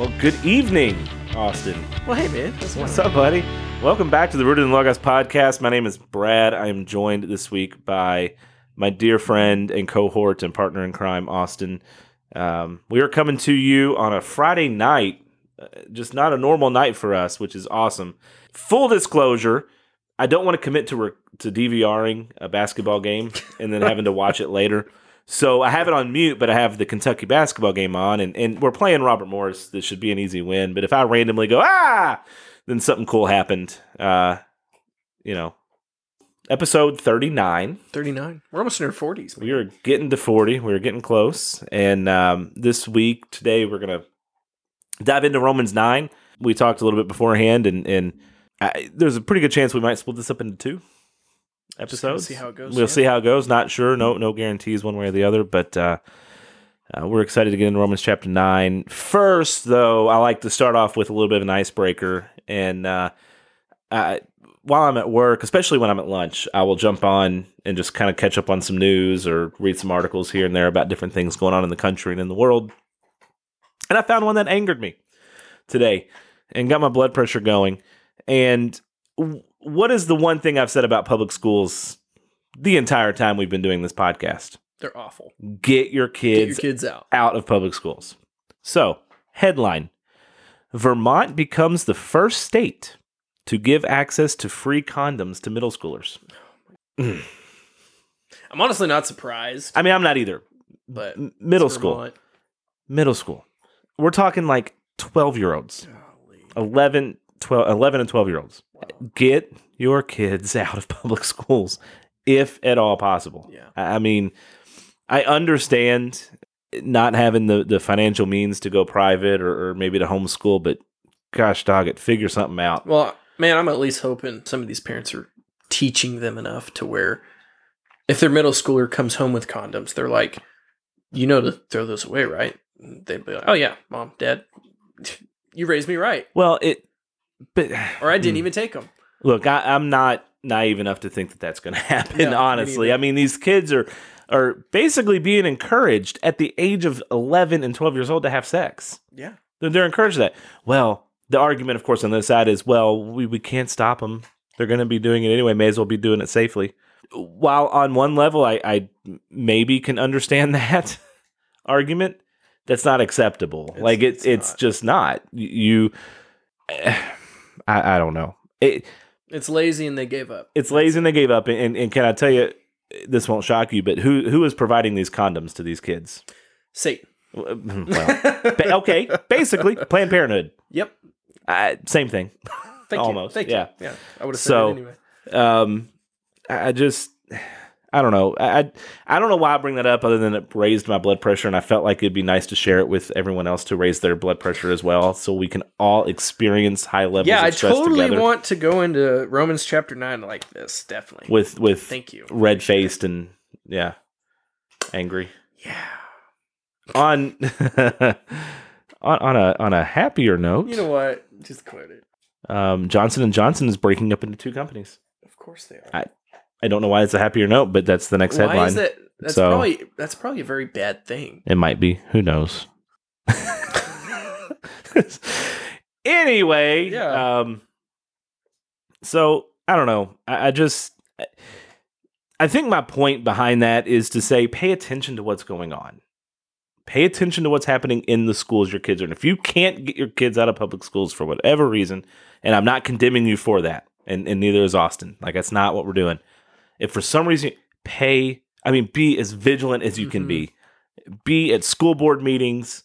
Well, good evening, Austin. Well, hey man, what's, What's up, buddy? Welcome back to the Rooted in Logos podcast. My name is Brad. I am joined this week by my dear friend and cohort and partner in crime, Austin. Um, we are coming to you on a Friday night, uh, just not a normal night for us, which is awesome. Full disclosure, I don't want to commit to re- to DVRing a basketball game and then having to watch it later. So I have it on mute, but I have the Kentucky basketball game on, and, and we're playing Robert Morris. This should be an easy win. But if I randomly go ah, then something cool happened. Uh, you know, episode thirty nine. 39. We're almost in our 40s. Man. We are getting to forty. We're getting close. And um, this week, today, we're gonna dive into Romans nine. We talked a little bit beforehand, and and I, there's a pretty good chance we might split this up into two episodes. see how it goes. We'll yeah. see how it goes. Not sure. No, no guarantees one way or the other. But uh, uh, we're excited to get into Romans chapter nine. First, though, I like to start off with a little bit of an icebreaker. And uh, I, while I'm at work, especially when I'm at lunch, I will jump on and just kind of catch up on some news or read some articles here and there about different things going on in the country and in the world. And I found one that angered me today and got my blood pressure going. And w- what is the one thing I've said about public schools the entire time we've been doing this podcast? They're awful. Get your Get kids your kids out. out of public schools. So, headline Vermont becomes the first state to give access to free condoms to middle schoolers. I'm honestly not surprised, I mean, I'm not either. but M- middle school. Middle school. We're talking like 12 year olds, 11, 12, 11 and 12 year olds. Get your kids out of public schools if at all possible. Yeah. I I mean, I understand not having the, the financial means to go private or, or maybe to homeschool, but gosh dog it, figure something out. Well, man, I'm at least hoping some of these parents are teaching them enough to where if their middle schooler comes home with condoms, they're like, you know to throw those away, right? They'd be like, oh, yeah, mom, dad, you raised me right. Well, it, but Or I didn't Hmm. even take them. look, I, I'm not naive enough to think that that's going to happen. No, honestly. I mean, these kids are are basically being encouraged at the age of 11 and 12 years old to have sex. Yeah. They're, they're encouraged that. Well, the argument, of course, on this side is, well, we, we can't stop them. They're going to be doing it anyway. May as well be doing it safely. While on one level, I, I maybe can understand that argument. That's not acceptable. It's- like it, it's it's just not. You, I, I don't know. It, It's lazy and they gave up. it's lazy and they gave up. And, and can I tell you, this won't shock you, but who who is providing these condoms to these kids? Satan. Well, ba- okay, basically Planned Parenthood. Yep. Uh, same thing. Thank Almost, You. Thank yeah. you. Yeah. I would have said So- it anyway. Um, I just, I don't know. I I- don't know why I bring that up, other than it raised my blood pressure, and I felt like it'd be nice to share it with everyone else to raise their blood pressure as well, so we can all experience high levels. Yeah, I totally together want to go into Romans chapter 9 like this. Definitely. with with Thank you. red faced and yeah, angry. Yeah. on on on a on a happier note, You know what? Just quote it. um, Johnson and Johnson is breaking up into two companies. Of course they are. I- I don't know why it's a happier note, but that's the next Why headline. is that? That's So- probably that's probably a very bad thing. It might be. Who knows? anyway, Yeah. Um, so I don't know. I, I just, I think my point behind that is to say, pay attention to what's going on. Pay attention to what's happening in the schools your kids are in. If you can't get your kids out of public schools for whatever reason, and I'm not condemning you for that, and, and neither is Austin. Like that's not what we're doing. If for some reason pay, I mean, be as vigilant as you can Mhm. be. Be at school board meetings.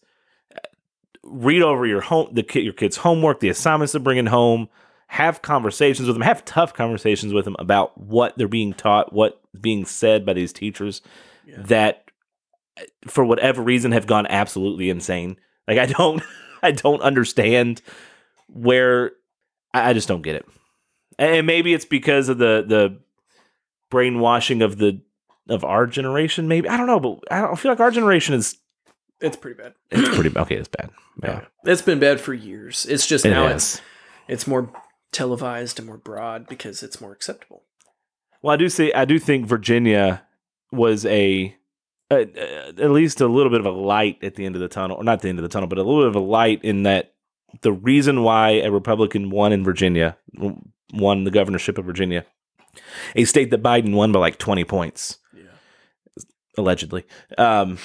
Read over your home, the kid, your kids' homework, the assignments they're bringing home. Have conversations with them. Have tough conversations with them about what they're being taught, what's being said by these teachers Yeah. that, for whatever reason, have gone absolutely insane. Like I don't, I don't understand where. I just don't get it. And maybe it's because of the the brainwashing of the of our generation. Maybe I don't know, but I don't feel like our generation is It's pretty bad. it's pretty okay. It's bad. Yeah, It's been bad for years. It's just it now it's it's more televised and more broad because it's more acceptable. Well, I do say I do think Virginia was a uh, uh, at least a little bit of a light at the end of the tunnel, or not the end of the tunnel, but a little bit of a light in that the reason why a Republican won in Virginia, won the governorship of Virginia, a state that Biden won by like 20 points, Yeah. allegedly. Um,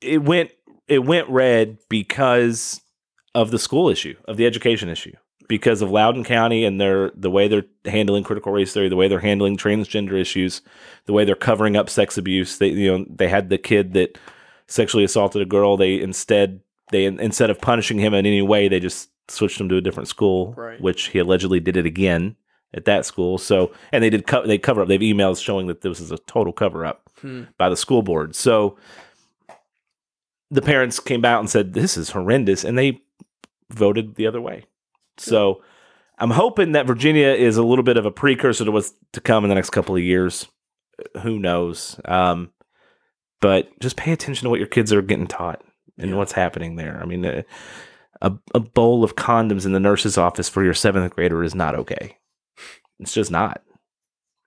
it went it went red because of the school issue, of the education issue, because of Loudoun County and their the way they're handling critical race theory, the way they're handling transgender issues, the way they're covering up sex abuse. They you know they had the kid that sexually assaulted a girl. They instead they instead of punishing him in any way, they just switched him to a different school, Right. which he allegedly did it again at that school. So and they did co- they cover up. They have emails showing that this is a total cover up Hmm. by the school board. So the parents came out and said, This is horrendous. And they voted the other way. So I'm hoping that Virginia is a little bit of a precursor to what's to come in the next couple of years. Who knows? Um, but just pay attention to what your kids are getting taught and Yeah. what's happening there. I mean, a, a, a bowl of condoms in the nurse's office for your seventh grader is not okay. It's just not.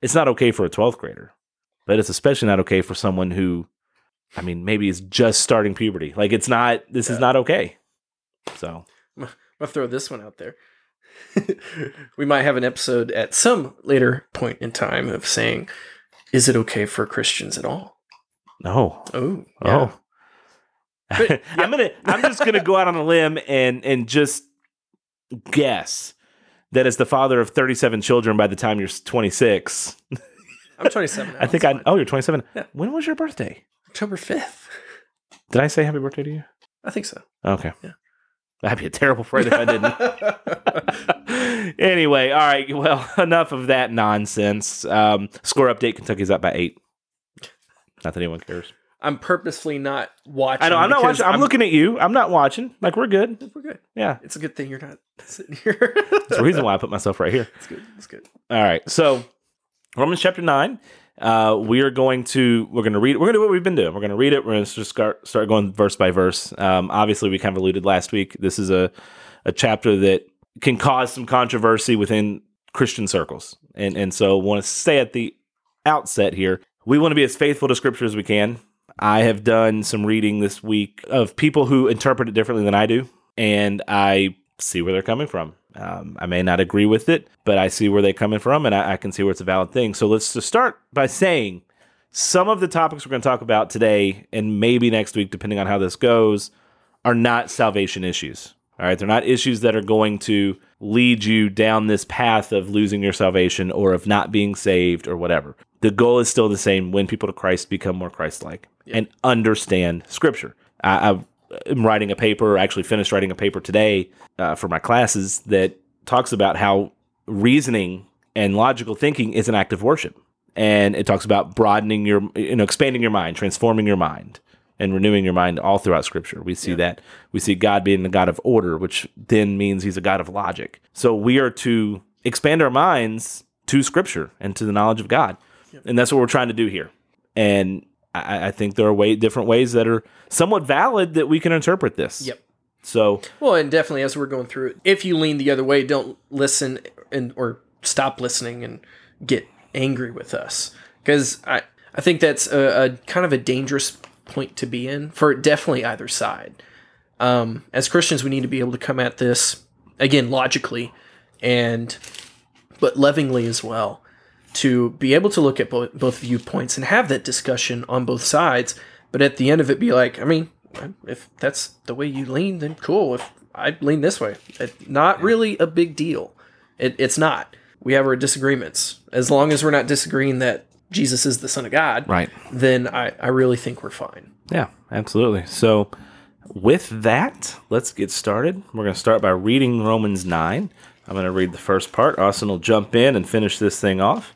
It's not okay for a 12th grader, but it's especially not okay for someone who, I mean, maybe is just starting puberty. Like, it's not, this is not okay. So, I'm gonna throw this one out there. we might have an episode at some later point in time of saying, is it okay for Christians at all? no. Oh, Oh. But- I'm gonna. I'm just gonna go out on a limb and and just guess that as the father of 37 children, by the time you're 26, I'm 27. Now, I think I. fine. Oh, you're 27. Yeah. When was your birthday? October 5th. Did I say happy birthday to you? I think so. Okay. Yeah. That'd be a terrible friend if I didn't. anyway, all right. Well, enough of that nonsense. Um, score update: Kentucky's up by eight. Not that anyone cares. I'm purposefully not watching. I know. I'm not watching. I'm, looking at you. I'm not watching. Like we're good. We're good. Yeah. It's a good thing you're not sitting here. That's the reason why I put myself right here. It's good. It's good. All right. So Romans chapter nine. Uh, we are going to we're going to read. We're going to do what we've been doing. We're going to read it. We're going to just start start going verse by verse. Um, obviously, we kind of alluded last week. This is a a chapter that can cause some controversy within Christian circles, and and so want to say at the outset here, we want to be as faithful to Scripture as we can. I have done some reading this week of people who interpret it differently than I do, and I see where they're coming from. Um, I may not agree with it, but I see where they're coming from, and I, I can see where it's a valid thing. So let's just start by saying some of the topics we're going to talk about today, and maybe next week, depending on how this goes, are not salvation issues. All right, they're not issues that are going to lead you down this path of losing your salvation or of not being saved or whatever. The goal is still the same: win people to Christ, become more Christ-like, and understand Scripture. I, am writing a paper, actually finished writing a paper today uh, for my classes that talks about how reasoning and logical thinking is an act of worship, and it talks about broadening your, you know, expanding your mind, transforming your mind, and renewing your mind all throughout Scripture. We see that we see God being the God of order, which then means He's a God of logic. So we are to expand our minds to Scripture and to the knowledge of God, and that's what we're trying to do here. And I, I think there are way different ways that are somewhat valid that we can interpret this. Yep. So Well, and definitely as we're going through it, if you lean the other way, don't listen and or stop listening and get angry with us because I I think that's a, a kind of a dangerous point to be in for definitely either side. Um, as Christians, we need to be able to come at this again logically and but lovingly as well to be able to look at both, both viewpoints and have that discussion on both sides but at the end of it be like i mean if that's the way you lean then cool if i lean this way it, not really a big deal it, it's not we have our disagreements as long as we're not disagreeing that jesus is the son of god right. then i, I really think we're fine Yeah, absolutely. So, with that, let's get started. We're going to start by reading Romans 9. I'm going to read the first part. Austin will jump in and finish this thing off.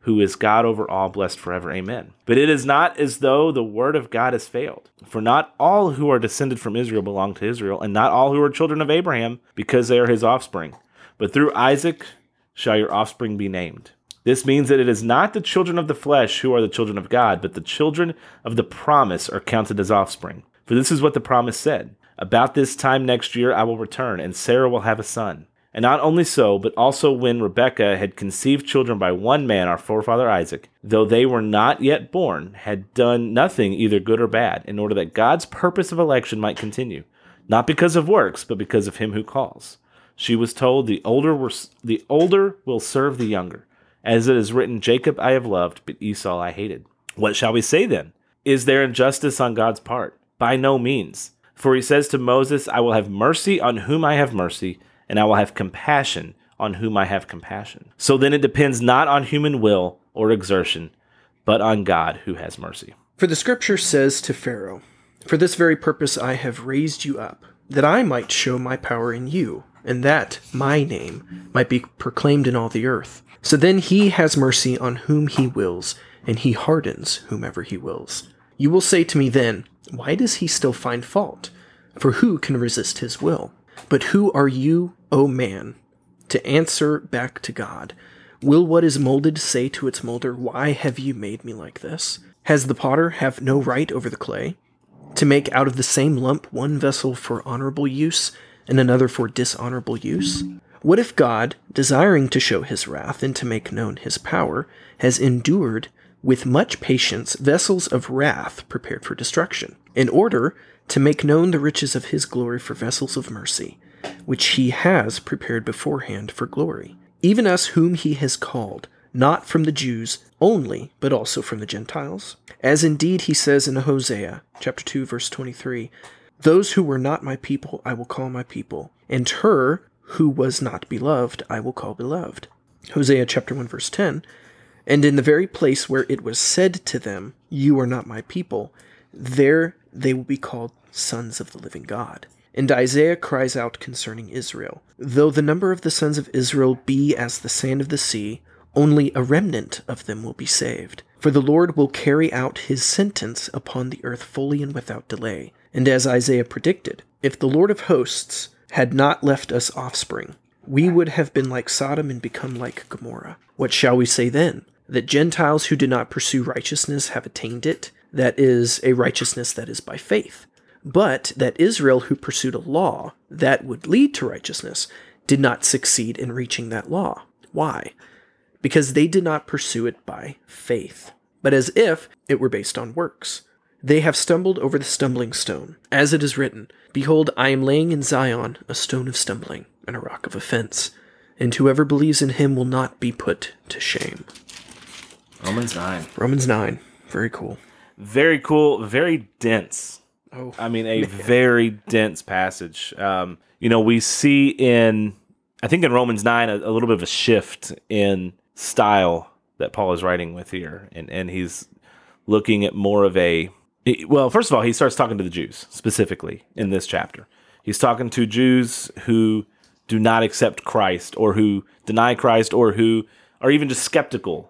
who is God over all, blessed forever. Amen. But it is not as though the word of God has failed. For not all who are descended from Israel belong to Israel, and not all who are children of Abraham, because they are his offspring. But through Isaac shall your offspring be named. This means that it is not the children of the flesh who are the children of God, but the children of the promise are counted as offspring. For this is what the promise said About this time next year I will return, and Sarah will have a son. And not only so, but also when Rebekah had conceived children by one man, our forefather Isaac, though they were not yet born, had done nothing either good or bad, in order that God's purpose of election might continue, not because of works, but because of him who calls. She was told, "The older were, the older will serve the younger." As it is written, Jacob I have loved, but Esau I hated. What shall we say then? Is there injustice on God's part? By no means. For he says to Moses, I will have mercy on whom I have mercy, and I will have compassion on whom I have compassion. So then it depends not on human will or exertion, but on God who has mercy. For the scripture says to Pharaoh, For this very purpose I have raised you up, that I might show my power in you, and that my name might be proclaimed in all the earth. So then he has mercy on whom he wills, and he hardens whomever he wills. You will say to me then, Why does he still find fault? For who can resist his will? But who are you, O man, to answer back to God? Will what is molded say to its molder, Why have you made me like this? Has the potter have no right over the clay? To make out of the same lump one vessel for honorable use and another for dishonorable use? What if God, desiring to show his wrath and to make known his power, has endured with much patience vessels of wrath prepared for destruction, in order to make known the riches of his glory for vessels of mercy, which he has prepared beforehand for glory? Even us whom he has called, not from the Jews only, but also from the Gentiles? As indeed he says in Hosea chapter 2 verse 23, those who were not my people I will call my people, and her who was not beloved, I will call beloved. Hosea chapter 1 verse 10. And in the very place where it was said to them, You are not my people, there they will be called sons of the living God. And Isaiah cries out concerning Israel Though the number of the sons of Israel be as the sand of the sea, only a remnant of them will be saved. For the Lord will carry out his sentence upon the earth fully and without delay. And as Isaiah predicted, if the Lord of hosts had not left us offspring, we would have been like Sodom and become like Gomorrah. What shall we say then? That Gentiles who did not pursue righteousness have attained it, that is, a righteousness that is by faith. But that Israel, who pursued a law that would lead to righteousness, did not succeed in reaching that law. Why? Because they did not pursue it by faith, but as if it were based on works. They have stumbled over the stumbling stone. As it is written, Behold, I am laying in Zion a stone of stumbling and a rock of offense, and whoever believes in him will not be put to shame. Romans 9. Romans 9. Very cool. Very cool, very dense. Oh, I mean, a very dense passage. Um, you know, we see in, I think in Romans 9, a, a little bit of a shift in style that Paul is writing with here. And, and he's looking at more of a, well, first of all, he starts talking to the Jews specifically in this chapter. He's talking to Jews who do not accept Christ or who deny Christ or who are even just skeptical.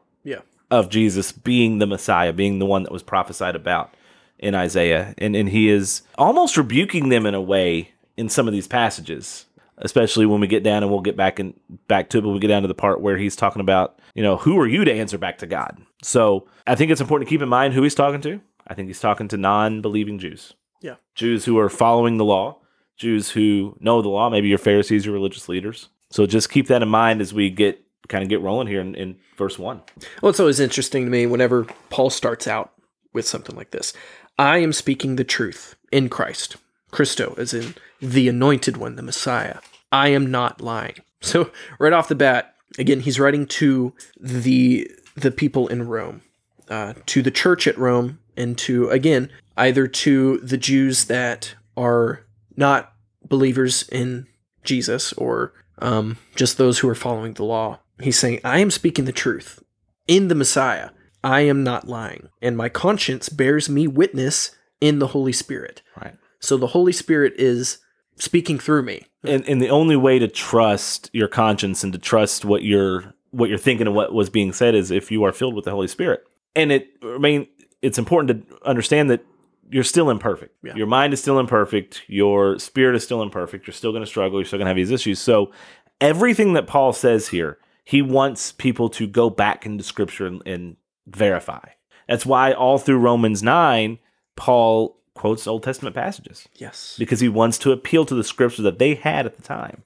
Of Jesus being the Messiah, being the one that was prophesied about in Isaiah. And, and he is almost rebuking them in a way in some of these passages, especially when we get down and we'll get back and back to it, but we get down to the part where he's talking about, you know, who are you to answer back to God? So I think it's important to keep in mind who he's talking to. I think he's talking to non believing Jews. Yeah. Jews who are following the law, Jews who know the law, maybe your Pharisees your religious leaders. So just keep that in mind as we get kind of get rolling here in, in verse one. Well, it's always interesting to me whenever Paul starts out with something like this. I am speaking the truth in Christ. Christo, as in the anointed one, the Messiah. I am not lying. So right off the bat, again, he's writing to the the people in Rome, uh, to the church at Rome, and to again either to the Jews that are not believers in Jesus or um, just those who are following the law. He's saying, I am speaking the truth in the Messiah. I am not lying, and my conscience bears me witness in the Holy Spirit. Right. So the Holy Spirit is speaking through me. And, and the only way to trust your conscience and to trust what you're what you're thinking and what was being said is if you are filled with the Holy Spirit. And it, I mean, it's important to understand that you're still imperfect. Yeah. Your mind is still imperfect. Your spirit is still imperfect. You're still going to struggle. You're still going to have these issues. So, everything that Paul says here, he wants people to go back into Scripture and, and verify. That's why all through Romans 9, Paul quotes Old Testament passages Yes. because he wants to appeal to the Scripture that they had at the time,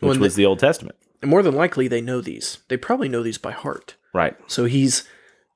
which and was the Old Testament. And more than likely, they know these. They probably know these by heart. Right. So he's,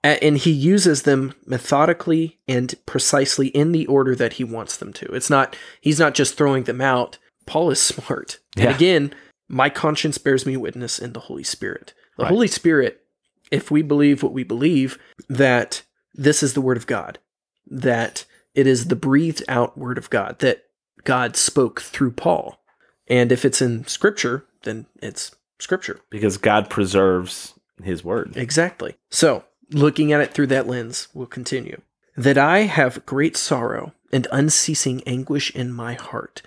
and he uses them methodically and precisely in the order that he wants them to. It's not, he's not just throwing them out. Paul is smart. And Yeah. again, my conscience bears me witness in the Holy Spirit. The Right. Holy Spirit, if we believe what we believe, that this is the Word of God, that it is the breathed out Word of God, that God spoke through Paul. And if it's in Scripture, then it's Scripture. Because God preserves his word. Exactly. So, looking at it through that lens, we'll continue. That I have great sorrow and unceasing anguish in my heart.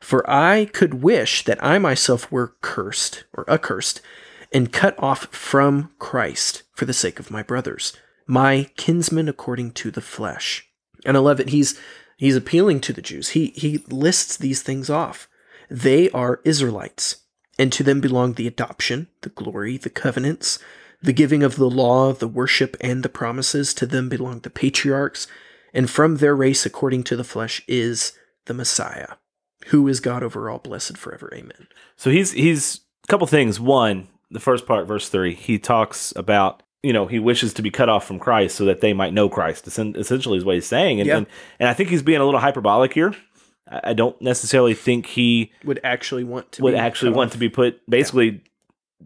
For I could wish that I myself were cursed or accursed and cut off from Christ for the sake of my brothers, my kinsmen according to the flesh. And I love it. He's he's appealing to the Jews. He he lists these things off. They are Israelites, and to them belong the adoption, the glory, the covenants, the giving of the law, the worship, and the promises. To them belong the patriarchs, and from their race, according to the flesh, is the Messiah, who is God over all, blessed forever. Amen. So he's he's a couple things. One, the first part, verse three, he talks about you know he wishes to be cut off from Christ so that they might know Christ. Essentially, is what he's saying, and Yeah. and, and I think he's being a little hyperbolic here. I don't necessarily think he Would actually want to would be actually want off to be put basically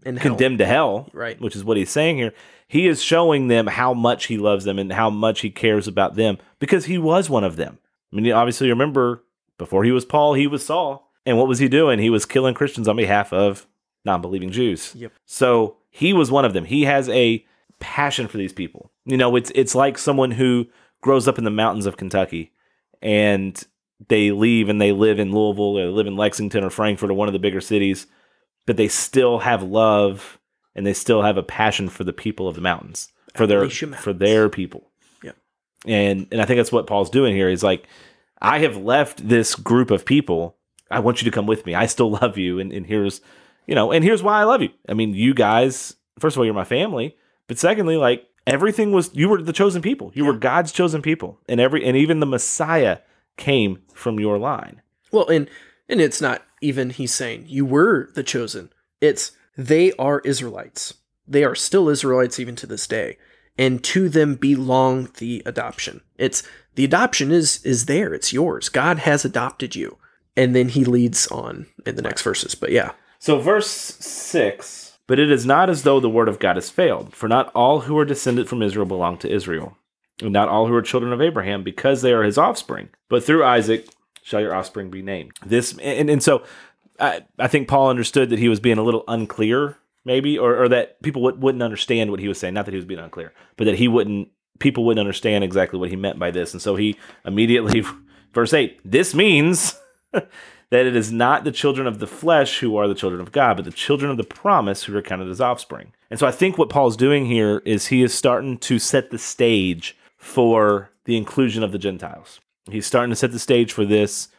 in condemned to hell, Right. Which is what he's saying here. He is showing them how much he loves them and how much he cares about them because he was one of them. I mean, obviously, remember before he was Paul, he was Saul, and what was he doing? He was killing Christians on behalf of non-believing Jews. Yep. So he was one of them. He has a passion for these people. You know, it's it's like someone who grows up in the mountains of Kentucky and they leave and they live in Louisville or they live in Lexington or Frankfort or one of the bigger cities, but they still have love and they still have a passion for the people of the mountains, for their Appalachian for their people. Yep. And and I think that's what Paul's doing here. He's like, I have left this group of people. I want you to come with me. I still love you, and, and here's you know, and here's why I love you. I mean, you guys, first of all, you're my family, but secondly, like everything was you were the chosen people. You were God's chosen people. And every and even the Messiah came from your line. Well, and and it's not even he's saying you were the chosen. It's they are Israelites. They are still Israelites even to this day, and to them belong the adoption. It's the adoption is is there. It's yours. God has adopted you, and then he leads on in the next verses. But yeah, So, verse 6 But it is not as though the word of God has failed, for not all who are descended from Israel belong to Israel, and not all who are children of Abraham, because they are his offspring. But through Isaac shall your offspring be named. This And, and so I, I think Paul understood that he was being a little unclear, maybe, or, or that people would, wouldn't understand what he was saying. Not that he was being unclear, but that he wouldn't, people wouldn't understand exactly what he meant by this. And so he immediately, verse 8, this means that it is not the children of the flesh who are the children of God, but the children of the promise who are counted as offspring. And so I think what Paul's doing here is he is starting to set the stage for the inclusion of the Gentiles. He's starting to set the stage for this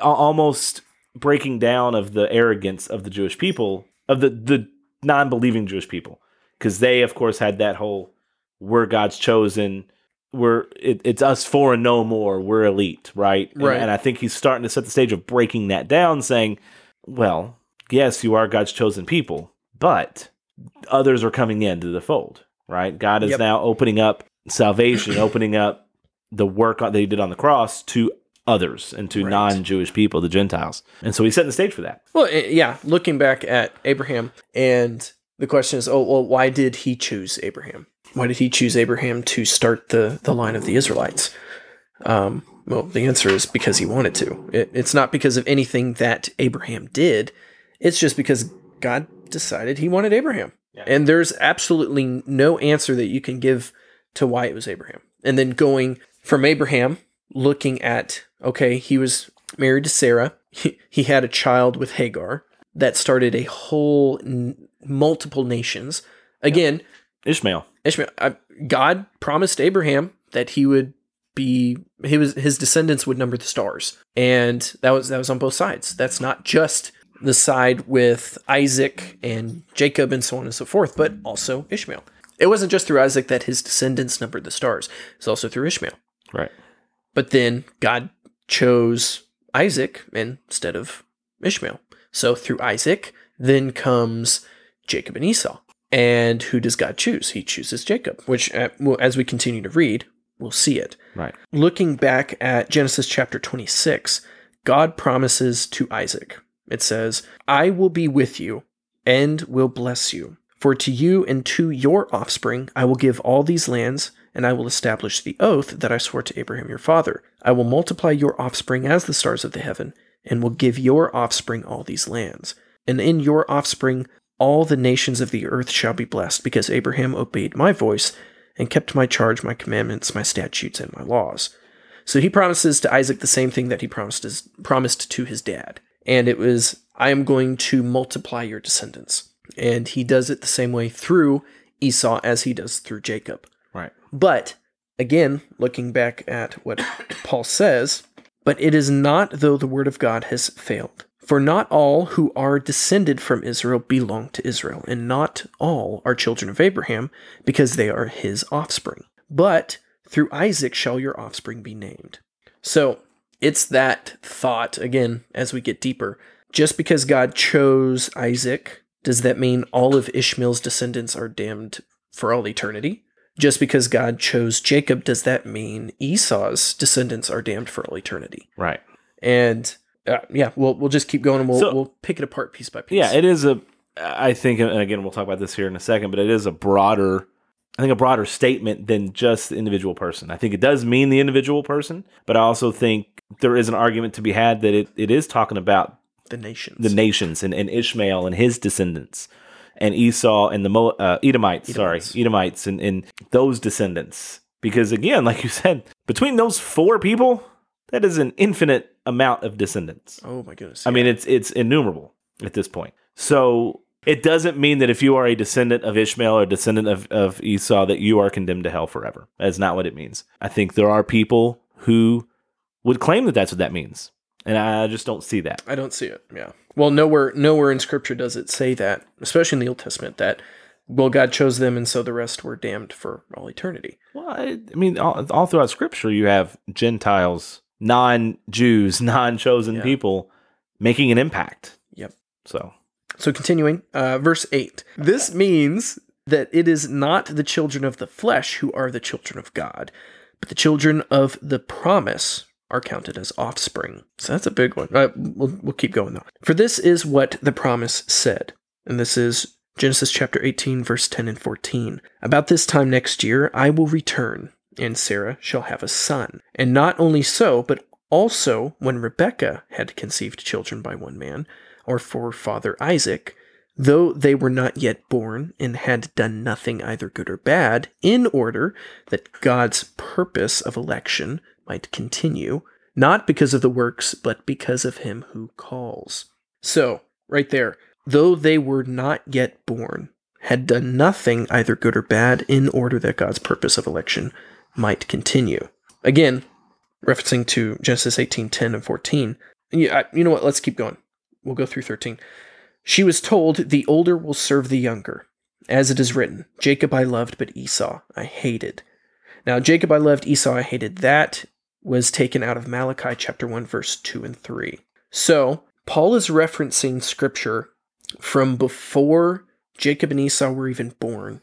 almost breaking down of the arrogance of the Jewish people, of the, the non believing Jewish people. Because they, of course, had that whole we're God's chosen, we're it, it's us four and no more, we're elite, right? And- Right. And, I think he's starting to set the stage of breaking that down, saying, well, yes, you are God's chosen people, but others are coming into the fold, right? God is Yep. now opening up salvation, opening up the work that he did on the cross to others and to Right. non-Jewish people, the Gentiles. And so he's setting the stage for that. well, eh, yeah. Looking back at Abraham, and the question is, oh well, why did he choose Abraham? Why did he choose Abraham to start the the line of the Israelites? Um, well, the answer is because he wanted to. It, it's not because of anything that Abraham did. It's just because God decided he wanted Abraham. Yeah. And there's absolutely no answer that you can give to why it was Abraham. And then going from Abraham, looking at, okay, he was married to Sarah, he, he had a child with Hagar that started a whole n- multiple nations Again, Ishmael. Ishmael, I, God promised Abraham that he would be he was his descendants would number the stars, and that was that was on both sides. That's not just the side with Isaac and Jacob and so on and so forth, but also Ishmael. It wasn't just through Isaac that his descendants numbered the stars; it's also through Ishmael. Right. But then God chose Isaac instead of Ishmael. So through Isaac, then comes Jacob and Esau. And who does God choose? He chooses Jacob, which, uh, as we continue to read, we'll see it. Right. Looking back at Genesis chapter 26, God promises to Isaac, it says, I will be with you and will bless you. For to you and to your offspring I will give all these lands, and I will establish the oath that I swore to Abraham your father. I will multiply your offspring as the stars of the heaven, and will give your offspring all these lands. And in your offspring all the nations of the earth shall be blessed, because Abraham obeyed my voice and kept my charge, my commandments, my statutes, and my laws. So he promises to Isaac the same thing that he promised his, promised to his dad. And it was, I am going to multiply your descendants. And he does it the same way through Esau as he does through Jacob. But again, looking back at what Paul says, but it is not though the word of God has failed. For not all who are descended from Israel belong to Israel, and not all are children of Abraham, because they are his offspring. But through Isaac shall your offspring be named. So it's that thought, again, as we get deeper. Just because God chose Isaac, does that mean all of Ishmael's descendants are damned for all eternity? Just because God chose Jacob, does that mean Esau's descendants are damned for all eternity? Right. And uh, yeah, we'll we'll just keep going and we'll So- we'll pick it apart piece by piece. Yeah, it is a. I think, and again, we'll talk about this here in a second, but it is a broader. I think a broader statement than just the individual person. I think it does mean the individual person, but I also think there is an argument to be had that it, it is talking about the nations. the nations and, and Ishmael and his descendants and Esau and the Mo, uh, Edomites, Edomites. sorry, Edomites and, and those descendants. Because again, like you said, between those four people, that is an infinite amount of descendants. oh my goodness. I mean, it's it's innumerable at this point. So it doesn't mean that if you are a descendant of Ishmael or descendant of, of Esau that you are condemned to hell forever. That's not what it means. I think there are people who would claim that that's what that means, and I just don't see that. I don't see it. Yeah. Well, nowhere nowhere in scripture does it say that, especially in the Old Testament, that well God chose them and so the rest were damned for all eternity. Well, I, I mean, all, all throughout Scripture, you have Gentiles, non-Jews, non-chosen Yeah. people making an impact. Yep. So So continuing, uh, verse 8. This means that it is not the children of the flesh who are the children of God, but the children of the promise are counted as offspring. So that's a big one. We'll, we'll keep going though. For this is what the promise said. And this is Genesis chapter 18, verse 10 and 14. About this time next year, I will return, and Sarah shall have a son. And not only so, but also when Rebekah had conceived children by one man, our forefather Isaac, though they were not yet born and had done nothing either good or bad, in order that God's purpose of election might continue, not because of the works, but because of him who calls. So, right there, though they were not yet born, had done nothing either good or bad, in order that God's purpose of election might continue. Again, referencing to Genesis 18 10 and 14. Yeah, I- you know what? Let's keep going. We'll go through 13. She was told, The older will serve the younger. As it is written, Jacob I loved, but Esau I hated. Now, Jacob I loved, Esau I hated. That was taken out of Malachi chapter 1, verse 2 and 3. So, Paul is referencing scripture from before Jacob and Esau were even born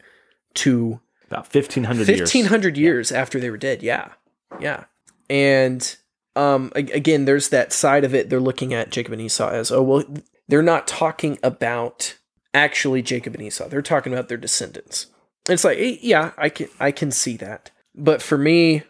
to about fifteen hundred years. 1500 years after they were dead. Yeah. Yeah. And um again there's that side of it they're looking at jacob and esau as oh well they're not talking about actually jacob and esau. They're talking about their descendants. It's like eh, yeah i can i can see that. But for me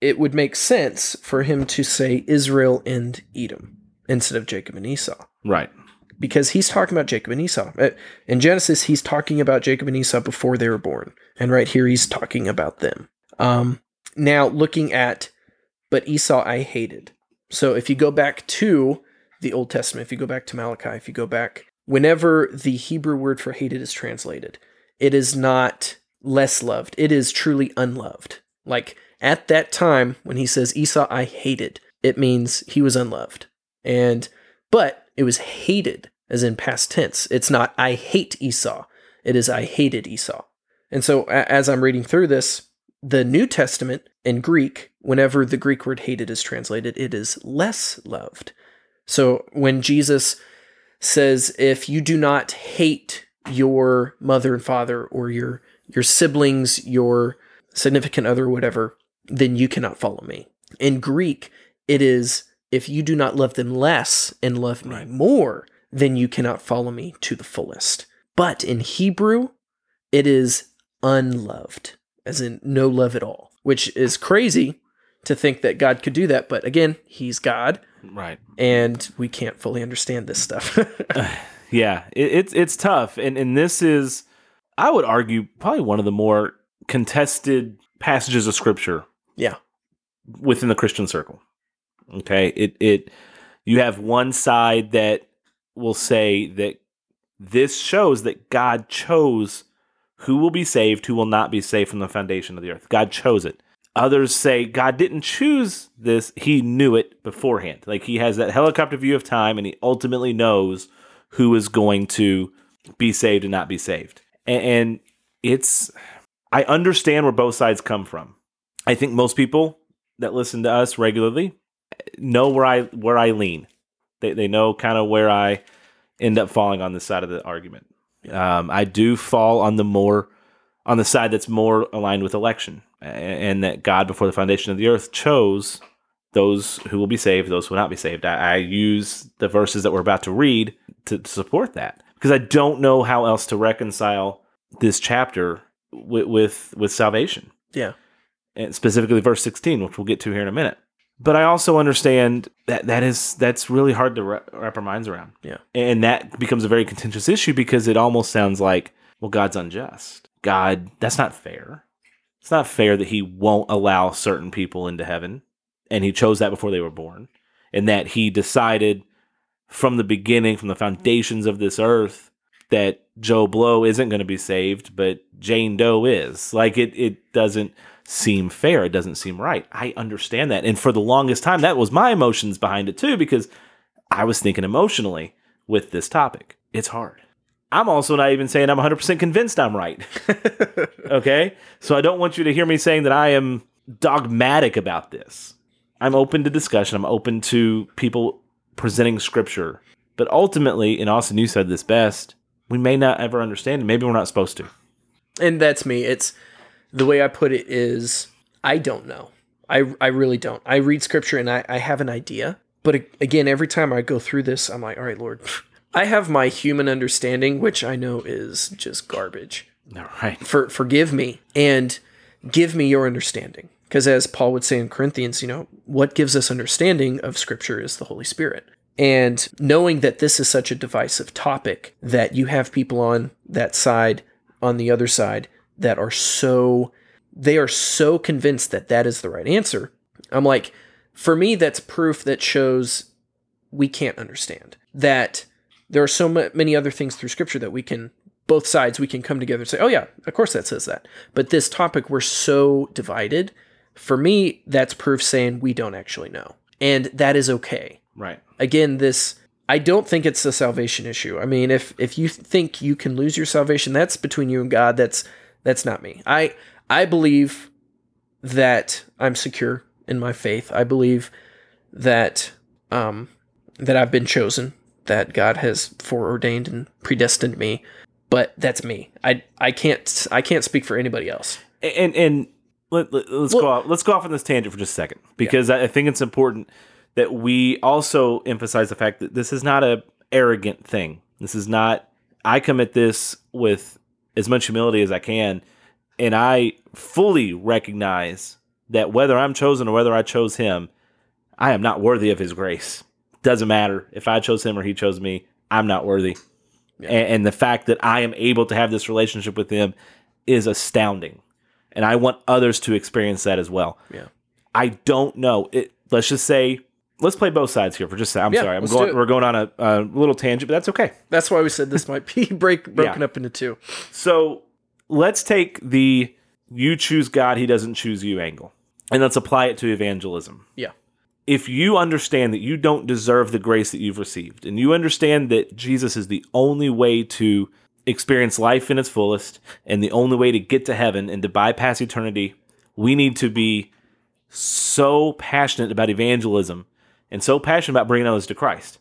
it would make sense for him to say israel and edom instead of jacob and esau Right. because he's talking about Jacob and Esau. Uh, In Genesis, he's talking about Jacob and Esau before they were born, and right here he's talking about them. Um, now, looking at, but Esau I hated. So if you go back to the Old Testament, if you go back to Malachi, if you go back, whenever the Hebrew word for hated is translated, it is not less loved. It is truly unloved. Like at that time when he says Esau I hated, it means he was unloved. And but it was hated as in past tense. It's not I hate Esau. It is I hated Esau. And so as I'm reading through this, the New Testament in Greek, whenever the Greek word hated is translated, it is less loved. So when Jesus says, if you do not hate your mother and father or your your siblings, your significant other, whatever, then you cannot follow me. In Greek, it is if you do not love them less and love me Right. more, then you cannot follow me to the fullest. But in Hebrew, it is unloved, as in no love at all, which is crazy to think that God could do that. But again, He's God, Right. and we can't fully understand this stuff. Yeah, it, it's it's tough, and and this is, I would argue, probably one of the more contested passages of scripture yeah, within the Christian circle. Okay, it it you have one side that will say that this shows that God chose who will be saved, who will not be saved from the foundation of the earth. God chose it. Others say God didn't choose this; He knew it beforehand. Like He has that helicopter view of time, and He ultimately knows who is going to be saved and not be saved. And, and it's I understand where both sides come from. I think most people that listen to us regularly know where I where I lean. They they know kind of where I end up falling on the side of the argument. Um, I do fall on the more on the side that's more aligned with election, a- and that God before the foundation of the earth chose those who will be saved, those who will not be saved. I, I use the verses that we're about to read to, to support that because I don't know how else to reconcile this chapter with with, with salvation yeah, and specifically verse 16 which we'll get to here in a minute. But i also understand that that is that's really hard to wrap our minds around. Yeah. and that becomes a very contentious issue because it almost sounds like well god's unjust. God that's not fair. It's not fair that he won't allow certain people into heaven. And he chose that before they were born. And that he decided from the beginning from the foundations of this earth that Joe Blow isn't going to be saved, but Jane Doe is. Like it, it doesn't seem fair. It doesn't seem right. I understand that, and for the longest time, that was my emotions behind it too, because I was thinking emotionally with this topic. It's hard. I'm also not even saying I'm 100% convinced I'm right. okay, so I don't want you to hear me saying that I am dogmatic about this. I'm open to discussion. I'm open to people presenting scripture. But ultimately, and Austin, you said this best, we may not ever understand it. Maybe we're not supposed to. and that's me. It's the way I put it is I don't know. I I really don't. I read scripture and I, I have an idea, but again, every time I go through this, I'm like, all right, Lord, I have my human understanding, which I know is just garbage. All right. For forgive me and give me your understanding. Because as Paul would say in Corinthians, you know, what gives us understanding of scripture is the Holy Spirit. And knowing that this is such a divisive topic, that you have people on that side, on the other side, that are so, they are so convinced that that is the right answer. I'm like, for me, that's proof that shows we can't understand. That there are so ma- many other things through scripture that we can, both sides, we can come together and say, oh, yeah, of course that says that. But this topic, we're so divided. For me, that's proof saying we don't actually know. And that is okay Right. again this i don't think it's a salvation issue i mean if if you think you can lose your salvation that's between you and god that's that's not me. I i believe that i'm secure in my faith. I believe that um that i've been chosen that god has foreordained and predestined me but that's me. I i can't i can't speak for anybody else. And and let, let, us Well- go off let's go off on this tangent for just a second because I, I think it's important that we also emphasize the fact that this is not a arrogant thing. This is not i come at this with as much humility as i can and i fully recognize that whether i'm chosen or whether i chose him i am not worthy of his grace doesn't matter if i chose him or he chose me i'm not worthy Yeah. and, and the fact that i am able to have this relationship with him is astounding and I want others to experience that as well. Yeah. I don't know. It. Let's just say, let's play both sides here for just. I'm Yeah, sorry. I'm going. We're going on a, a little tangent, but that's okay. that's why we said this might be break broken Yeah. up into two So let's take the you choose God, he doesn't choose you angle, and let's apply it to evangelism. Yeah. If you understand that you don't deserve the grace that you've received, and you understand that Jesus is the only way to experience life in its fullest and the only way to get to heaven and to bypass eternity, we need to be so passionate about evangelism and so passionate about bringing others to Christ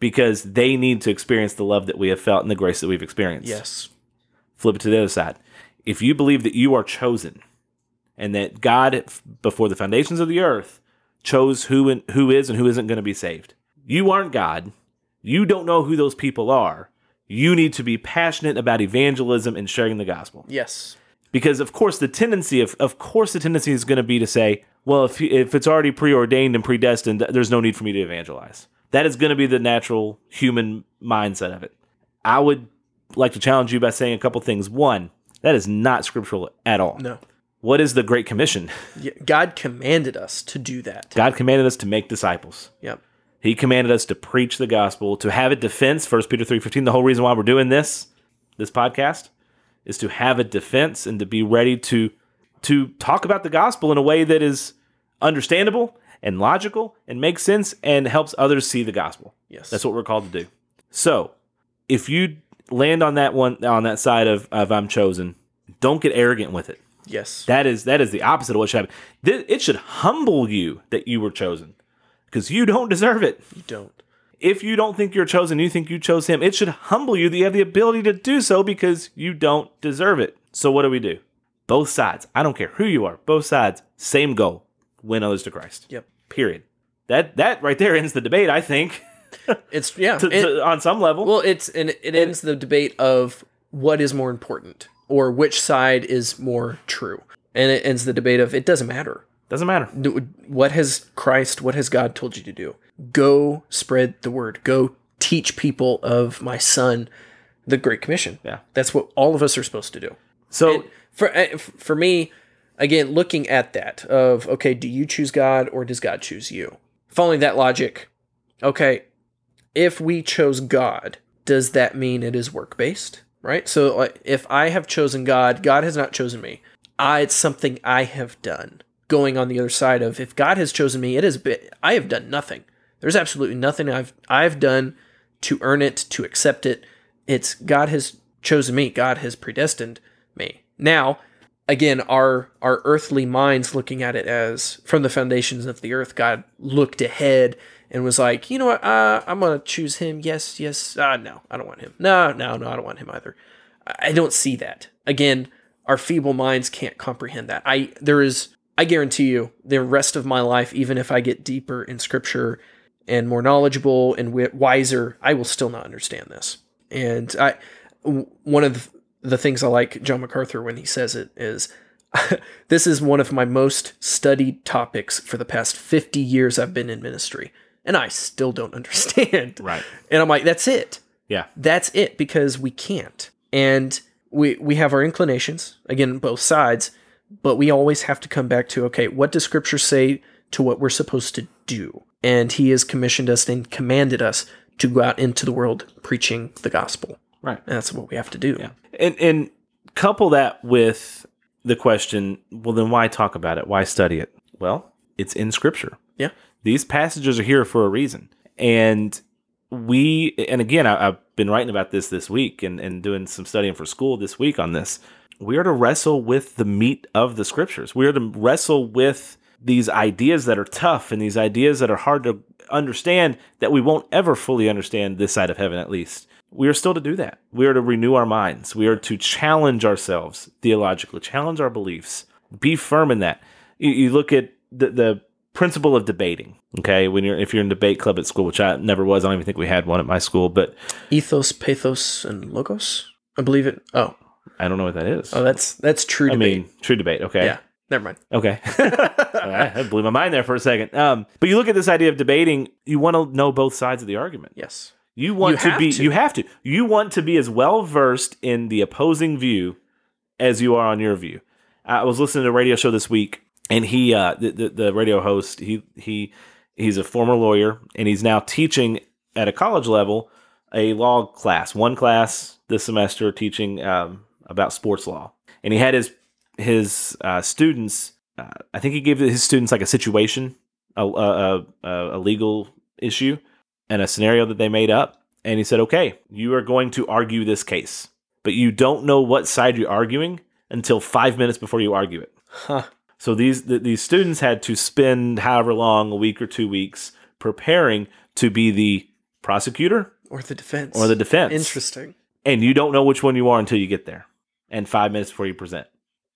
because they need to experience the love that we have felt and the grace that we've experienced. Yes. Flip it to the other side. If you believe that you are chosen and that God, before the foundations of the earth, chose who and who is and who isn't going to be saved, you aren't God. You don't know who those people are. You need to be passionate about evangelism and sharing the gospel Yes. because of course the tendency of of course the tendency is going to be to say well if if it's already preordained and predestined there's no need for me to evangelize. That is going to be the natural human mindset of it. I would like to challenge you by saying a couple things. One that is not scriptural at all. No. what is the great commission? God commanded us to do that. god commanded us to make disciples. Yep. he commanded us to preach the gospel to have a defense. 1 peter 3.15 the whole reason why we're doing this this podcast is to have a defense and to be ready to to talk about the gospel in a way that is understandable and logical and makes sense and helps others see the gospel. Yes. That's what we're called to do. So, if you land on that one on that side of, of I'm chosen, don't get arrogant with it. Yes. That is that is the opposite of what should happen. Th- It should humble you that you were chosen because you don't deserve it. you don't. If you don't think you're chosen, you think you chose him, it should humble you that you have the ability to do so because you don't deserve it. So what do we do? Both sides. I don't care who you are. Both sides. Same goal. Win others to Christ. Yep. Period. That that right there ends the debate. I think It's yeah. to, it- to- on some level. well, it's and it ends the debate of what is more important or which side is more true, and it ends the debate of it doesn't matter. Doesn't matter. What has Christ, what has God told you to do? Go spread the word. Go teach people of my son, the Great Commission. Yeah. That's what all of us are supposed to do. So And for uh, for me, again, looking at that of okay, do you choose God or does God choose you? Following that logic, okay, if we chose God, does that mean it is work based? Right. So uh, if I have chosen God, God has not chosen me. I, it's something I have done. Going on the other side of if God has chosen me, it is bit, I have done nothing. There's absolutely nothing I've I've done to earn it, to accept it. It's God has chosen me. God has predestined me. Now, again, our our earthly minds looking at it as from the foundations of the earth, God looked ahead and was like, you know what, uh, I'm gonna choose him. Yes, yes. Uh, no, I don't want him. No, no, no, I don't want him either. I don't see that. Again, our feeble minds can't comprehend that. I there is I guarantee you the rest of my life, even if I get deeper in scripture and more knowledgeable and wiser, I will still not understand this. And i one of the things I like John MacArthur when he says it is this is one of my most studied topics for the past 50 years I've been in ministry and I still don't understand. Right. And I'm like that's it yeah. that's it because we can't and we we have our inclinations again both sides but we always have to come back to okay what does scripture say to what we're supposed to do and he has commissioned us and commanded us to go out into the world preaching the gospel Right. and that's what we have to do Yeah. And and couple that with the question, well then why talk about it? Why study it? Well, it's in scripture. yeah These passages are here for a reason. And we and again I, I've been writing about this this week and, and doing some studying for school this week on this. We are to wrestle with the meat of the scriptures. We are to wrestle with these ideas that are tough and these ideas that are hard to understand that we won't ever fully understand this side of heaven at least. We are still to do that. We are to renew our minds. We are to challenge ourselves theologically, challenge our beliefs, be firm in that. You, you look at the, the principle of debating. Okay, when you're if you're in debate club at school, which I never was, I don't even think we had one at my school, but ethos pathos and logos i believe it oh I don't know what that is. oh that's that's true I debate mean, true debate. Okay, yeah never mind Okay. I blew my mind there for a second. Um, but you look at this idea of debating, you want to know both sides of the argument. yes You want You to be to. you have to. You want to be as well versed in the opposing view as you are on your view. I was listening to a radio show this week and he uh the, the, the radio host, he he he's a former lawyer and he's now teaching at a college level a law class, one class this semester teaching um, about sports law. and he had his his uh, students. Uh, I think he gave his students like a situation, a, a, a, a legal issue, and a scenario that they made up. And he said, "Okay, you are going to argue this case, but you don't know what side you're arguing until five minutes before you argue it." Huh. So these th- these students had to spend however long, a week or two weeks, preparing to be the prosecutor Or the defense. or the defense. Interesting. And you don't know which one you are until you get there, and five minutes before you present.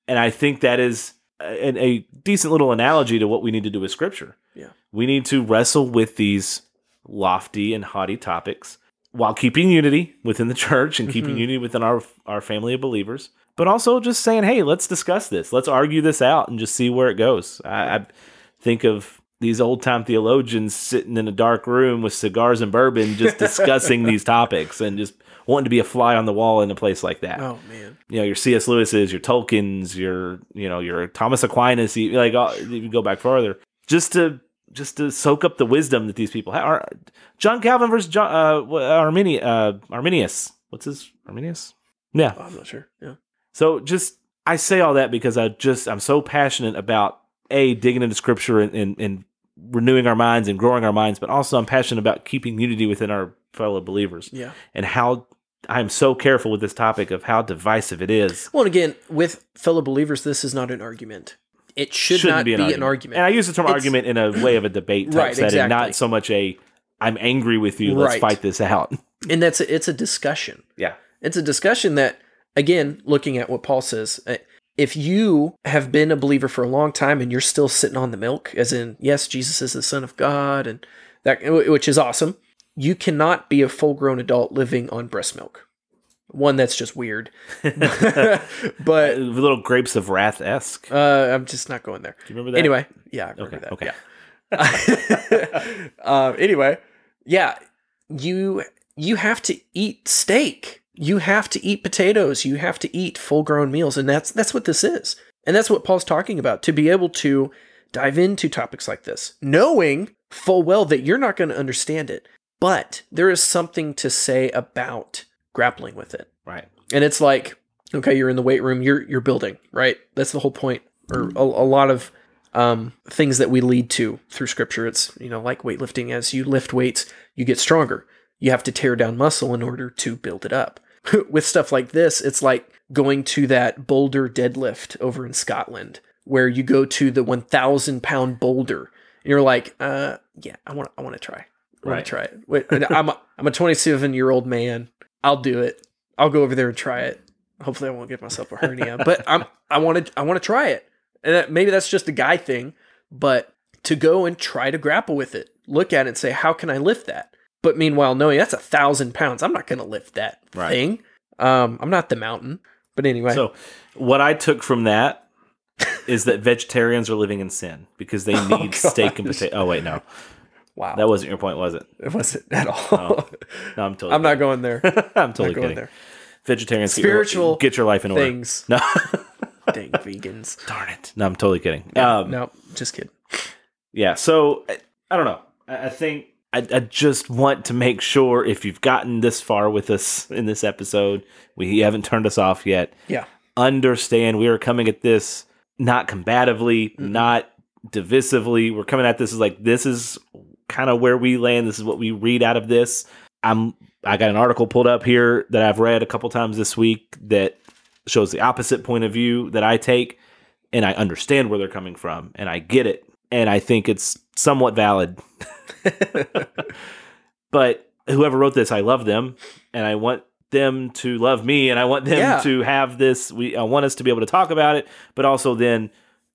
And I think that is a, a decent little analogy to what we need to do with Scripture. Yeah. we need to wrestle with these lofty and haughty topics while keeping unity within the church and keeping Mhm. unity within our our family of believers, but also just saying, "Hey, let's discuss this. Let's argue this out and just see where it goes." I, I think of these old time theologians sitting in a dark room with cigars and bourbon, just discussing these topics and just wanting to be a fly on the wall in a place like that. Oh man. You know, your C.S. Lewis's, your Tolkien's, your you know, your Thomas Aquinas. Like, you go back farther, just to just to soak up the wisdom that these people have. Ar- John Calvin versus John uh, Armini- uh, Arminius. What's his Arminius? Yeah. Oh, I'm not sure. Yeah. So just I say all that because I just I'm so passionate about a digging into scripture and, and, and renewing our minds and growing our minds, but also I'm passionate about keeping unity within our fellow believers Yeah. and how I'm so careful with this topic of how divisive it is. Well, and again, with fellow believers, this is not an argument. It should Shouldn't not be, an argument. And I use the term It's- argument in a way of a debate type Right, setting, exactly. not so much a I'm angry with you, let's Right. fight this out. and that's a, it's a discussion. Yeah. It's a discussion that, again, looking at what Paul says, uh, if you have been a believer for a long time and you're still sitting on the milk, as in, yes, Jesus is the Son of God, and that, which is awesome, you cannot be a full grown adult living on breast milk. One that's just weird, but little grapes of wrath esque. Uh, I'm just not going there. Do you remember that? Anyway, yeah, I Okay. remember that. Okay. Yeah. um, anyway, yeah, you you have to eat steak. You have to eat potatoes. You have to eat full grown meals, and that's that's what this is, and that's what Paul's talking about. To be able to dive into topics like this, knowing full well that you're not going to understand it, but there is something to say about grappling with it. Right. And it's like, okay, you're in the weight room, you're you're building, right? That's the whole point. Or a, a lot of um, things that we lead to through scripture. It's you know like weightlifting. As you lift weights, you get stronger. You have to tear down muscle in order to build it up. With stuff like this, it's like going to that boulder deadlift over in Scotland, where you go to the 1,000 pound boulder, and you're like, uh, yeah, I want, I want to try, I want Right. to try it. Wait, I'm, a, I'm a 27 year old man. I'll do it. I'll go over there and try it. Hopefully, I won't get myself a hernia, but I'm, I want to, I want to try it. And that, maybe that's just a guy thing, but to go and try to grapple with it, look at it and say, how can I lift that? But meanwhile, knowing that's a thousand pounds, I'm not going to lift that Right. thing. Um, I'm not the mountain. But anyway, So, what I took from that is that vegetarians are living in sin because they need Oh, steak and potato. Oh wait, no, wow, that wasn't your point, was it? it wasn't at all. Oh, No, I'm totally. I'm not going there. I'm not totally going kidding. there. Vegetarians, Spiritual get your life in order. Things, No, dang vegans. darn it. No, I'm totally kidding. Um, no, just kidding. Yeah. So I, I don't know. I, I think I, I just want to make sure if you've gotten this far with us in this episode, we haven't turned us off yet. Yeah. Understand we are coming at this not combatively, Mhm. not divisively. We're coming at this as like this is kind of where we land. This is what we read out of this. I'm I got an article pulled up here that I've read a couple times this week that shows the opposite point of view that I take and I understand where they're coming from and I get it and I think it's somewhat valid. but whoever wrote this, I love them and I want them to love me and I want them Yeah. to have this we I want us to be able to talk about it, but also then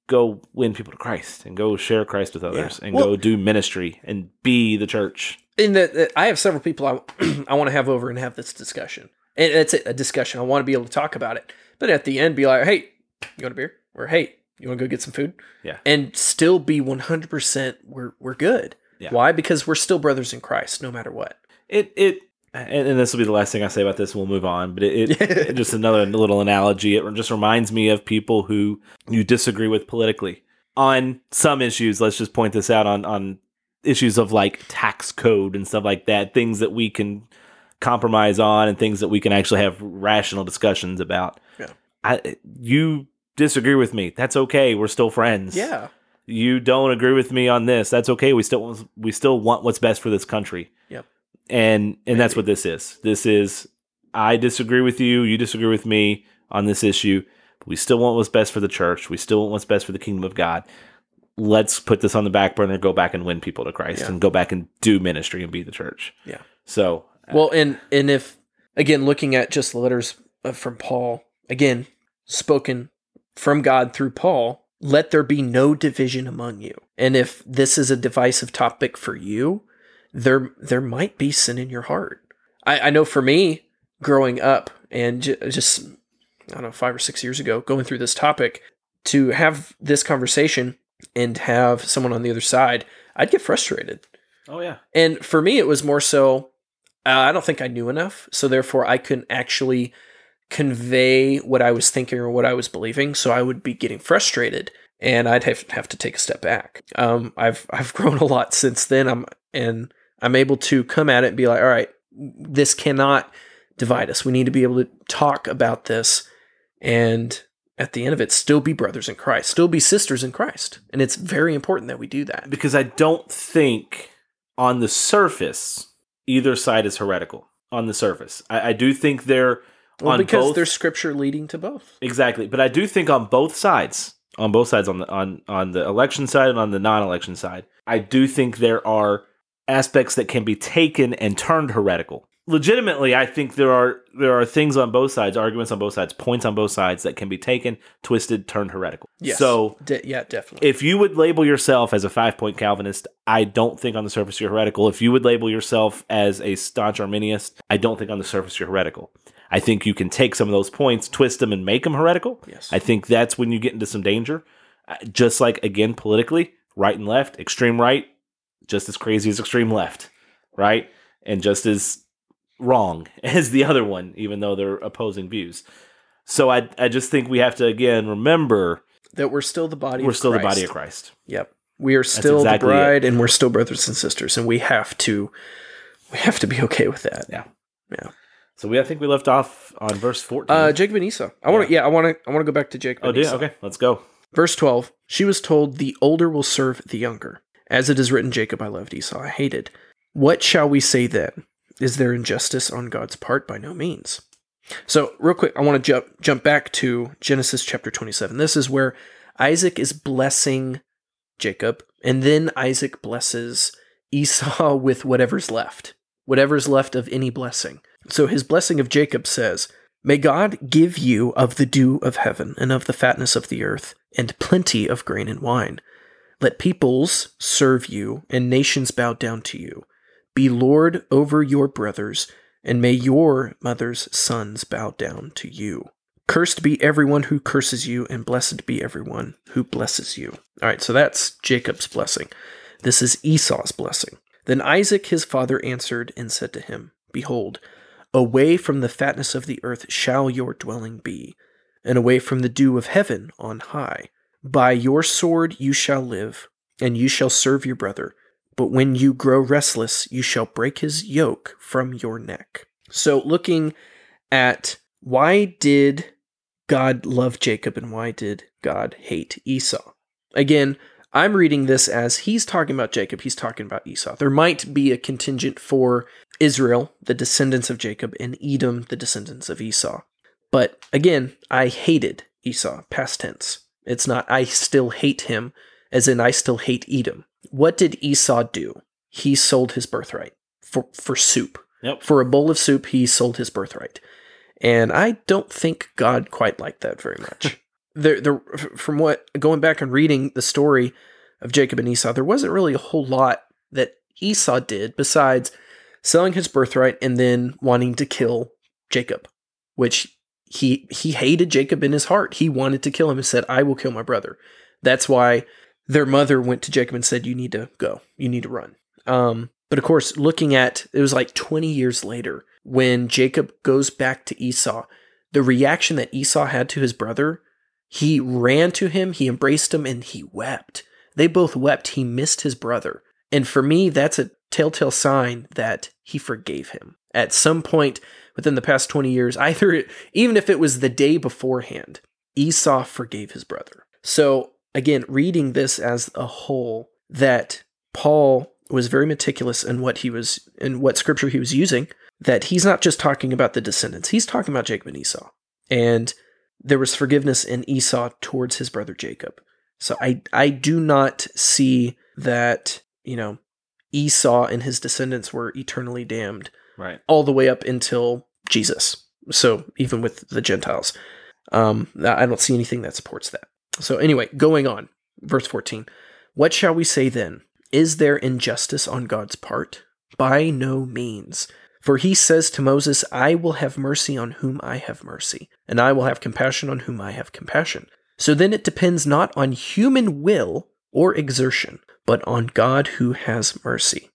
go win people to Christ and go share Christ with others and Well- go do ministry and be the church. in that that I have several people I, I want to have over and have this discussion. And it's a, a discussion. I want to be able to talk about it. But at the end, be like, hey, you want a beer? Or hey, you want to go get some food? Yeah. And still be 100% we're, we're good. Yeah. Why? Because we're still brothers in Christ, no matter what. It it and, and this will be the last thing I say about this. We'll move on, but it, it just another little analogy. It just reminds me of people who you disagree with politically on some issues. Let's just point this out on on issues of like tax code and stuff like that. Things that we can compromise on and things that we can actually have rational discussions about. Yeah. I you disagree with me. That's okay. We're still friends. Yeah. You don't agree with me on this. That's okay. We still we still want what's best for this country. Yep. And and that's what this is. This is I disagree with you, you disagree with me on this issue. But we still want what's best for the church. We still want what's best for the kingdom of God. Let's put this on the back burner, go back and win people to Christ Yeah. and go back and do ministry and be the church. Yeah. So Well, and and if again looking at just the letters uh, from Paul, again spoken from God through Paul, let there be no division among you. And if this is a divisive topic for you, there there might be sin in your heart. I, I know for me, growing up and j- just I don't know five or six years ago, going through this topic, to have this conversation and have someone on the other side, I'd get frustrated. Oh yeah. And for me, it was more so uh, I don't think I knew enough. So therefore, I couldn't actually convey what I was thinking or what I was believing. So I would be getting frustrated and I'd have, have to take a step back. Um, I've, I've grown a lot since then. I'm, and I'm able to come at it and be like, all right, this cannot divide us. We need to be able to talk about this and at the end of it, still be brothers in Christ, still be sisters in Christ. And it's very important that we do that. because I don't think on the surface either side is heretical. On the surface, I, I do think they're Well, on because both there's scripture leading to both. exactly, but I do think on both sides, on both sides, on the on on the election side and on the non-election side, I do think there are aspects that can be taken and turned heretical. Legitimately, I think there are there are things on both sides, arguments on both sides, points on both sides that can be taken, twisted, turned heretical. Yes. So De- yeah, definitely. if you would label yourself as a five point Calvinist, I don't think on the surface you're heretical. If you would label yourself as a staunch Arminianist, I don't think on the surface you're heretical. I think you can take some of those points, twist them, and make them heretical. yes. I think that's when you get into some danger. Uh, Just like, again, politically, right and left, extreme right, just as crazy as extreme left, right? And just as wrong as the other one, even though they're opposing views. So I, I just think we have to, again, remember that we're still the body. we're of still the Christ. body of Christ. Yep. We are still exactly the bride, and we're still brothers and sisters, and we have to, we have to be okay with that. Yeah. Yeah. So we I think we left off on verse 14. Uh, Jacob and Esau. I want to. Yeah, I want to. I want to go back to Jacob. oh, and do you? Esau. Okay, let's go. Verse 12 She was told, The older will serve the younger. As it is written, Jacob I loved, Esau I hated. What shall we say then? Is there injustice on God's part? By no means. So, real quick, I want to jump jump back to Genesis chapter 27. This is where Isaac is blessing Jacob, and then Isaac blesses Esau with whatever's left, whatever's left of any blessing. So, his blessing of Jacob says, May God give you of the dew of heaven and of the fatness of the earth, and plenty of grain and wine. Let peoples serve you, and nations bow down to you. Be Lord over your brothers, and may your mother's sons bow down to you. Cursed be everyone who curses you, and blessed be everyone who blesses you. All right, so that's Jacob's blessing. This is Esau's blessing. Then Isaac his father answered and said to him, Behold, away from the fatness of the earth shall your dwelling be, and away from the dew of heaven on high. By your sword you shall live, and you shall serve your brother. But when you grow restless, you shall break his yoke from your neck. So, looking at why did God love Jacob and why did God hate Esau? Again, I'm reading this as he's talking about Jacob, he's talking about Esau. There might be a contingent for Israel, the descendants of Jacob, and Edom, the descendants of Esau. But again, I hated Esau, past tense. It's not I still hate him, as in I still hate Edom. What did Esau do? He sold his birthright for, for soup. Yep. For a bowl of soup, he sold his birthright. And I don't think God quite liked that very much. there, there, from what going back and reading the story of Jacob and Esau, there wasn't really a whole lot that Esau did besides selling his birthright and then wanting to kill Jacob, which he he hated Jacob in his heart. He wanted to kill him and said, "I will kill my brother." That's why their mother went to Jacob and said, "You need to go. You need to run." Um, but of course, looking at it was like 20 years later when Jacob goes back to Esau, the reaction that Esau had to his brother, he ran to him, he embraced him, and he wept. They both wept. He missed his brother. And for me, that's a telltale sign that he forgave him. at some point within the past 20 years, either even if it was the day beforehand, Esau forgave his brother. So again, reading this as a whole, that Paul was very meticulous in what he was in what scripture he was using, that he's not just talking about the descendants, he's talking about Jacob and Esau. And there was forgiveness in Esau towards his brother Jacob. So I I do not see that, you know, Esau and his descendants were eternally damned Right. all the way up until Jesus. So even with the Gentiles, um, I don't see anything that supports that. So anyway, going on, verse 14. What shall we say then? Is there injustice on God's part? By no means. For he says to Moses, I will have mercy on whom I have mercy, and I will have compassion on whom I have compassion. So then it depends not on human will or exertion, but on God who has mercy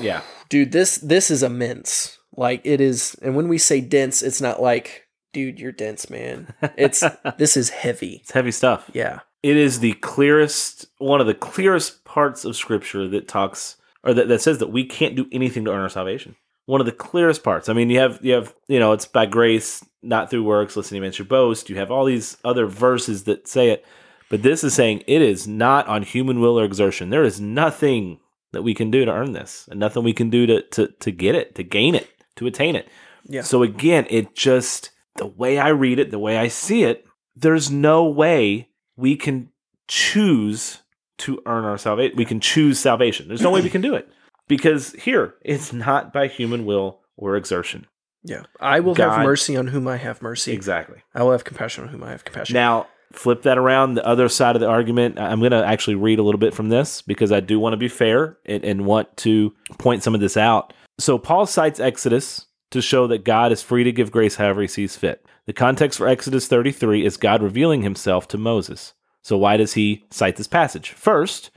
Yeah. dude this this is immense like it is and when we say dense it's not like dude you're dense man it's this is heavy It's heavy stuff. yeah It is the clearest, one of the clearest parts of Scripture that talks or that, that says that we can't do anything to earn our salvation. One of the clearest parts. I mean, you have you have you know it's by grace, not through works, lest any man should boast. You have all these other verses that say it, but this is saying it is not on human will or exertion. There is nothing that we can do to earn this, and nothing we can do to to to get it, to gain it, to attain it. Yeah. So again, it just the way I read it, the way I see it, there's no way we can choose to earn our salvation. We can choose salvation. There's no way we can do it because here it's not by human will or exertion. yeah i will God- have mercy on whom i have mercy Exactly. i will have compassion on whom i have compassion Now, flip that around. The other side of the argument, I'm going to actually read a little bit from this because I do want to be fair and, and want to point some of this out. So, Paul cites Exodus to show that God is free to give grace however he sees fit. The context for Exodus 33 is God revealing himself to Moses. So, why does he cite this passage? First,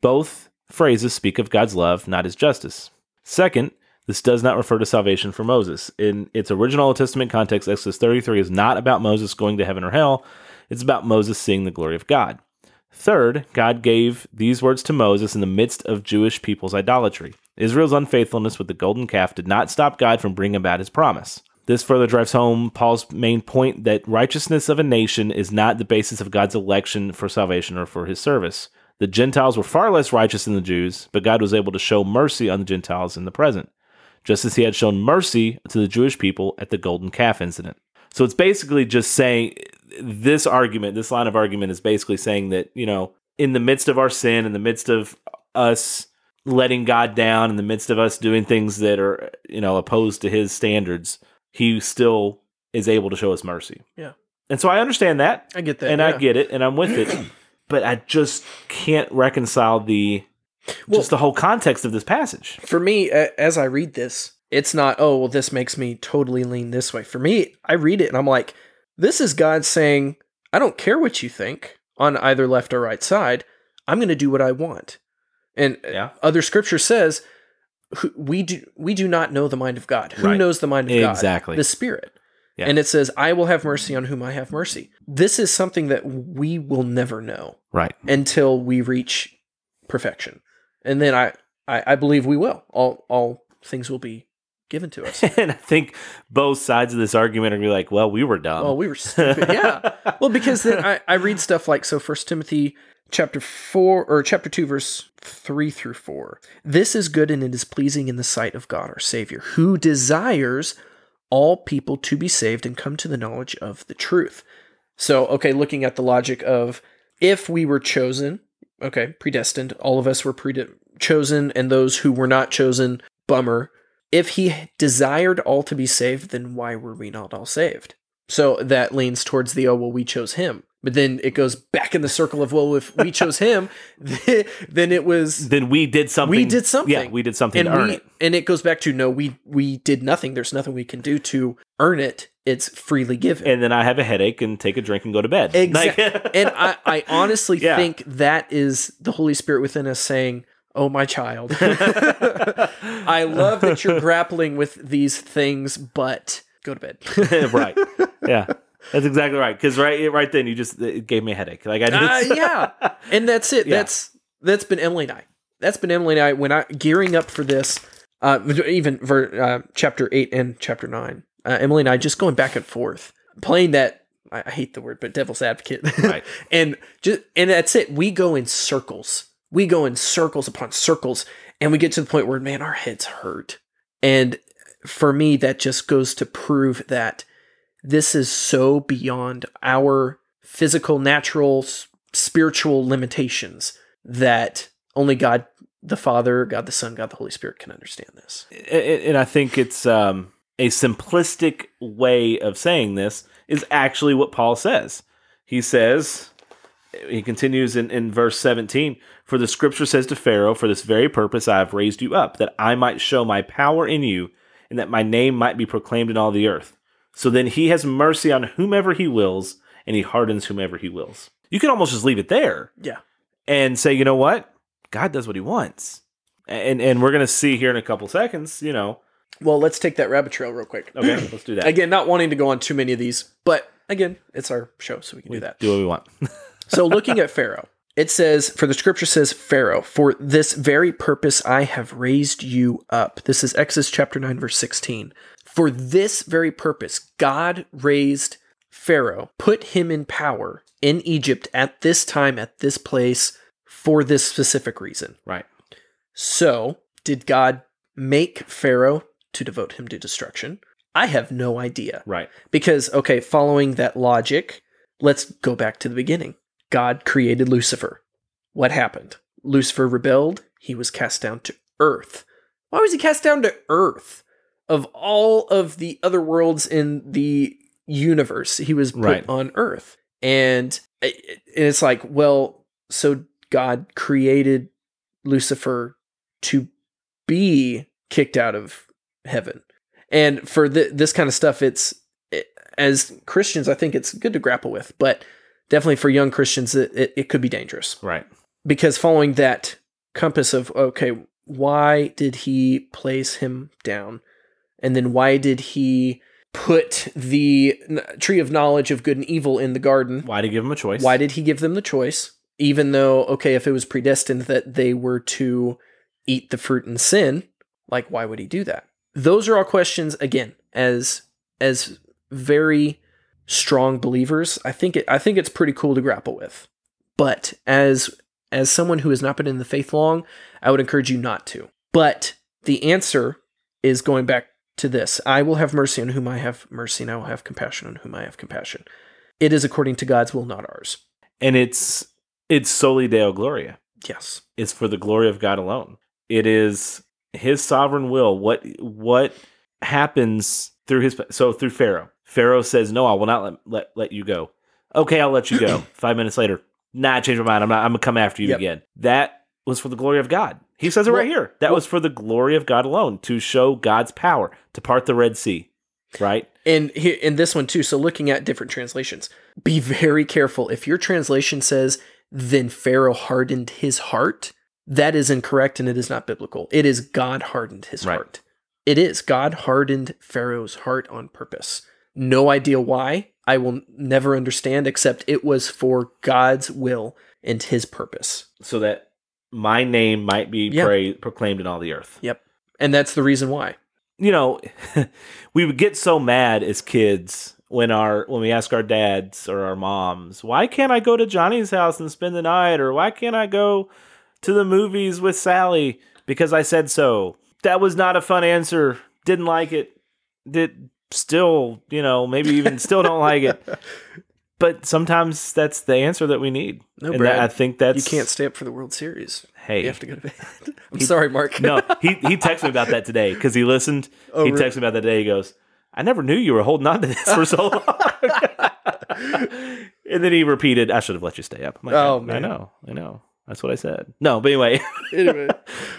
both phrases speak of God's love, not his justice. Second, this does not refer to salvation for Moses. In its original Old Testament context, Exodus 33 is not about Moses going to heaven or hell. It's about Moses seeing the glory of God. Third, God gave these words to Moses in the midst of Jewish people's idolatry. Israel's unfaithfulness with the golden calf did not stop God from bringing about his promise. This further drives home Paul's main point that righteousness of a nation is not the basis of God's election for salvation or for his service. The Gentiles were far less righteous than the Jews, but God was able to show mercy on the Gentiles in the present, just as he had shown mercy to the Jewish people at the golden calf incident. So it's basically just saying this argument, this line of argument is basically saying that, you know, in the midst of our sin, in the midst of us letting God down, in the midst of us doing things that are, you know, opposed to his standards, he still is able to show us mercy. Yeah. And so I understand that i get that and I get it and I'm with it, but I just can't reconcile the Well- just the whole context of this passage. for me as i read this it's not oh well this makes me totally lean this way for me i read it and i'm like this is god saying i don't care what you think on either left or right side i'm going to do what i want and Yeah. other scripture says we do we do not know the mind of god who Right. knows the mind of god Exactly. the spirit Yeah. and it says i will have mercy on whom i have mercy this is something that we will never know Right. until we reach perfection. And then I, I, I believe we will. All all things will be given to us. and I think both sides of this argument are gonna be like, well, we were dumb. well, we were stupid. Yeah. Well, because then I, I read stuff like so first Timothy chapter four or chapter two, verse three through four. This is good and it is pleasing in the sight of God our Savior, who desires all people to be saved and come to the knowledge of the truth. So, okay, looking at the logic of if we were chosen, okay, predestined, all of us were prede- chosen, and those who were not chosen, bummer. If he desired all to be saved, then why were we not all saved? So that leans towards the, oh, well, we chose him. But then it goes back in the circle of, well, if we chose him, then it was then we did something. we did something. Yeah, we did something and to earn we, it. And it goes back to no, we we did nothing. There's nothing we can do to earn it. It's freely given. And then I have a headache and take a drink and go to bed. Exactly. Like- and I, I honestly Yeah. think that is the Holy Spirit within us saying, Oh, my child. I love that you're grappling with these things, but go to bed. right. Yeah. That's exactly right. Because right, right then you just it gave me a headache. Like I Uh, yeah. And that's it. Yeah. That's that's been Emily and I. That's been Emily and I when I gearing up for this. Uh, even ver, uh, chapter eight and chapter nine. Uh, Emily and I just going back and forth, playing that. I, I hate the word, but devil's advocate. Right. and just and that's it. We go in circles. We go in circles upon circles, and we get to the point where man, our heads hurt. And for me, that just goes to prove that this is so beyond our physical, natural, spiritual limitations that only God the Father, God the Son, God the Holy Spirit can understand this. and, I think it's um, a simplistic way of saying this is actually what Paul says. He says, he continues in, in verse 17 For the scripture says to Pharaoh, For this very purpose I have raised you up, that I might show my power in you, and that my name might be proclaimed in all the earth. So then he has mercy on whomever he wills, and he hardens whomever he wills. You can almost just leave it there Yeah. and say, you know what? God does what he wants. And and we're gonna see here in a couple seconds, you know. Well, let's take that rabbit trail real quick. Okay, let's do that. Again, not wanting to go on too many of these, but again, it's our show, so we can do that. Do what we want. So looking at Pharaoh, it says, for the scripture says, Pharaoh, for this very purpose I have raised you up. This is Exodus chapter 9, verse 16. For this very purpose, God raised Pharaoh, put him in power in Egypt at this time, at this place, for this specific reason. right. So, did God make Pharaoh to devote him to destruction? I have no idea. Right. Because, okay, following that logic, let's go back to the beginning. God created Lucifer. What happened? Lucifer rebelled. He was cast down to earth. Why was he cast down to earth? Of all of the other worlds in the universe, he was put Right. on earth. And, eh, and it's like, well, so God created Lucifer to be kicked out of heaven. And for th- this kind of stuff, it's it, as Christians, I think it's good to grapple with, but definitely for young Christians, it, it, it could be dangerous Right. because following that compass of, okay, why did he place him down? And then why did he put the tree of knowledge of good and evil in the garden? Why did he give him a choice? Why did he give them the choice? Even though, okay, if it was predestined that they were to eat the fruit and sin, like why would he do that? Those are all questions again, as as very strong believers, I think it I think it's pretty cool to grapple with. But as as someone who has not been in the faith long, I would encourage you not to. But the answer is going back to this. I will have mercy on whom I have mercy, and I will have compassion on whom I have compassion. It is according to God's will, not ours. and it's it's soli deo gloria. Yes. It's for the glory of God alone. It is his sovereign will. What what happens through his so through Pharaoh. Pharaoh says, "No, I will not let let, let you go." Okay, I'll let you go. Five minutes later, nah, I changed my mind. I'm not. I'm gonna come after you Yep. again. That was for the glory of God. He says it Well- right here. That well- was for the glory of God alone to show God's power to part the Red Sea. Right. And here in this one too, so looking at different translations, be very careful. If your translation says, then Pharaoh hardened his heart, that is incorrect and it is not biblical. It is God hardened his Right. heart. It is. God hardened Pharaoh's heart on purpose. No idea why. I will never understand, except it was for God's will and his purpose. So that my name might be Yeah. pra- proclaimed in all the earth. Yep. And that's the reason why. you know, we would get so mad as kids when our when we ask our dads or our moms, "Why can't I go to Johnny's house and spend the night?" or "Why can't I go to the movies with Sally because I said so?" That was not a fun answer. Didn't like it. Did still, you know, maybe even still don't like it. But sometimes that's the answer that we need. No, and Brad, I think that's You can't stay up for the World Series. Hey, You have to go to bed. I'm sorry, Mark. no, he he texted me about that today because he listened. Oh, he really? texted me about that today. He goes, "I never knew you were holding on to this for so long." and then he repeated, "I should have let you stay up." I'm like, Oh, I, I know, I know. That's what I said. No, but anyway, anyway,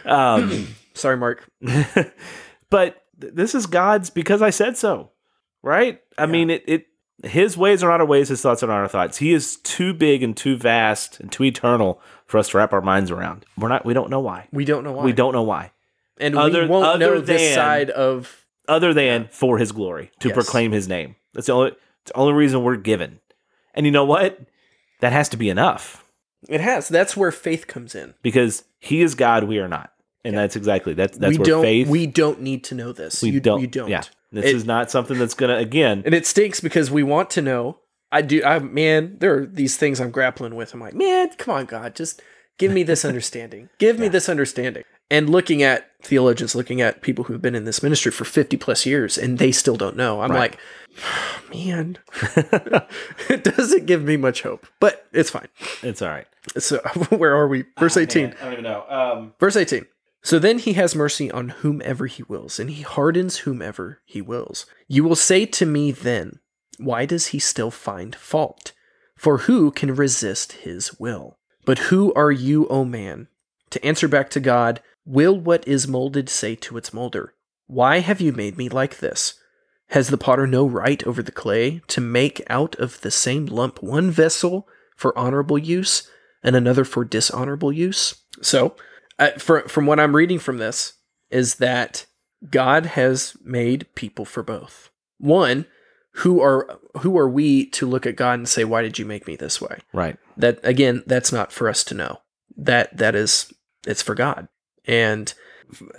um, sorry, Mark. but th- this is God's because I said so, right? I mean, it it His ways are not our ways. His thoughts are not our thoughts. He is too big and too vast and too eternal for us to wrap our minds around. We're not. We don't know why. We don't know why. We don't know why. and Other- we won't other know this than- side of other than for his glory to Yes. proclaim his name. That's the only it's the only reason we're given. And you know what? That has to be enough it has. That's where faith comes in. because he is God, we are not. And that's exactly that's that's we where don't faith we don't need to know this. we you don't You don't. Yeah. This It- is not something that's gonna again And it stinks because we want to know. I do. I man, there are these things I'm grappling with. I'm like, man, come on, God, just give me this understanding. Give me this understanding. And looking at theologians, looking at people who've been in this ministry for 50 plus years, and they still don't know. I'm Right. like, man, it doesn't give me much hope, but it's fine. it's all right. So where are we? Verse 18. Man, I don't even know. Um Verse 18. So then he has mercy on whomever he wills, and he hardens whomever he wills. You will say to me then, Why does he still find fault? For who can resist his will? But who are you, O man, to answer back to God, Will what is molded say to its molder, Why have you made me like this? Has the potter no right over the clay to make out of the same lump one vessel for honorable use and another for dishonorable use? So, uh, for, from what I'm reading from this, is that God has made people for both. One, who are who are we to look at God and say, "Why did you make me this way?" right. That again, that's not for us to know. That that is it's for God. And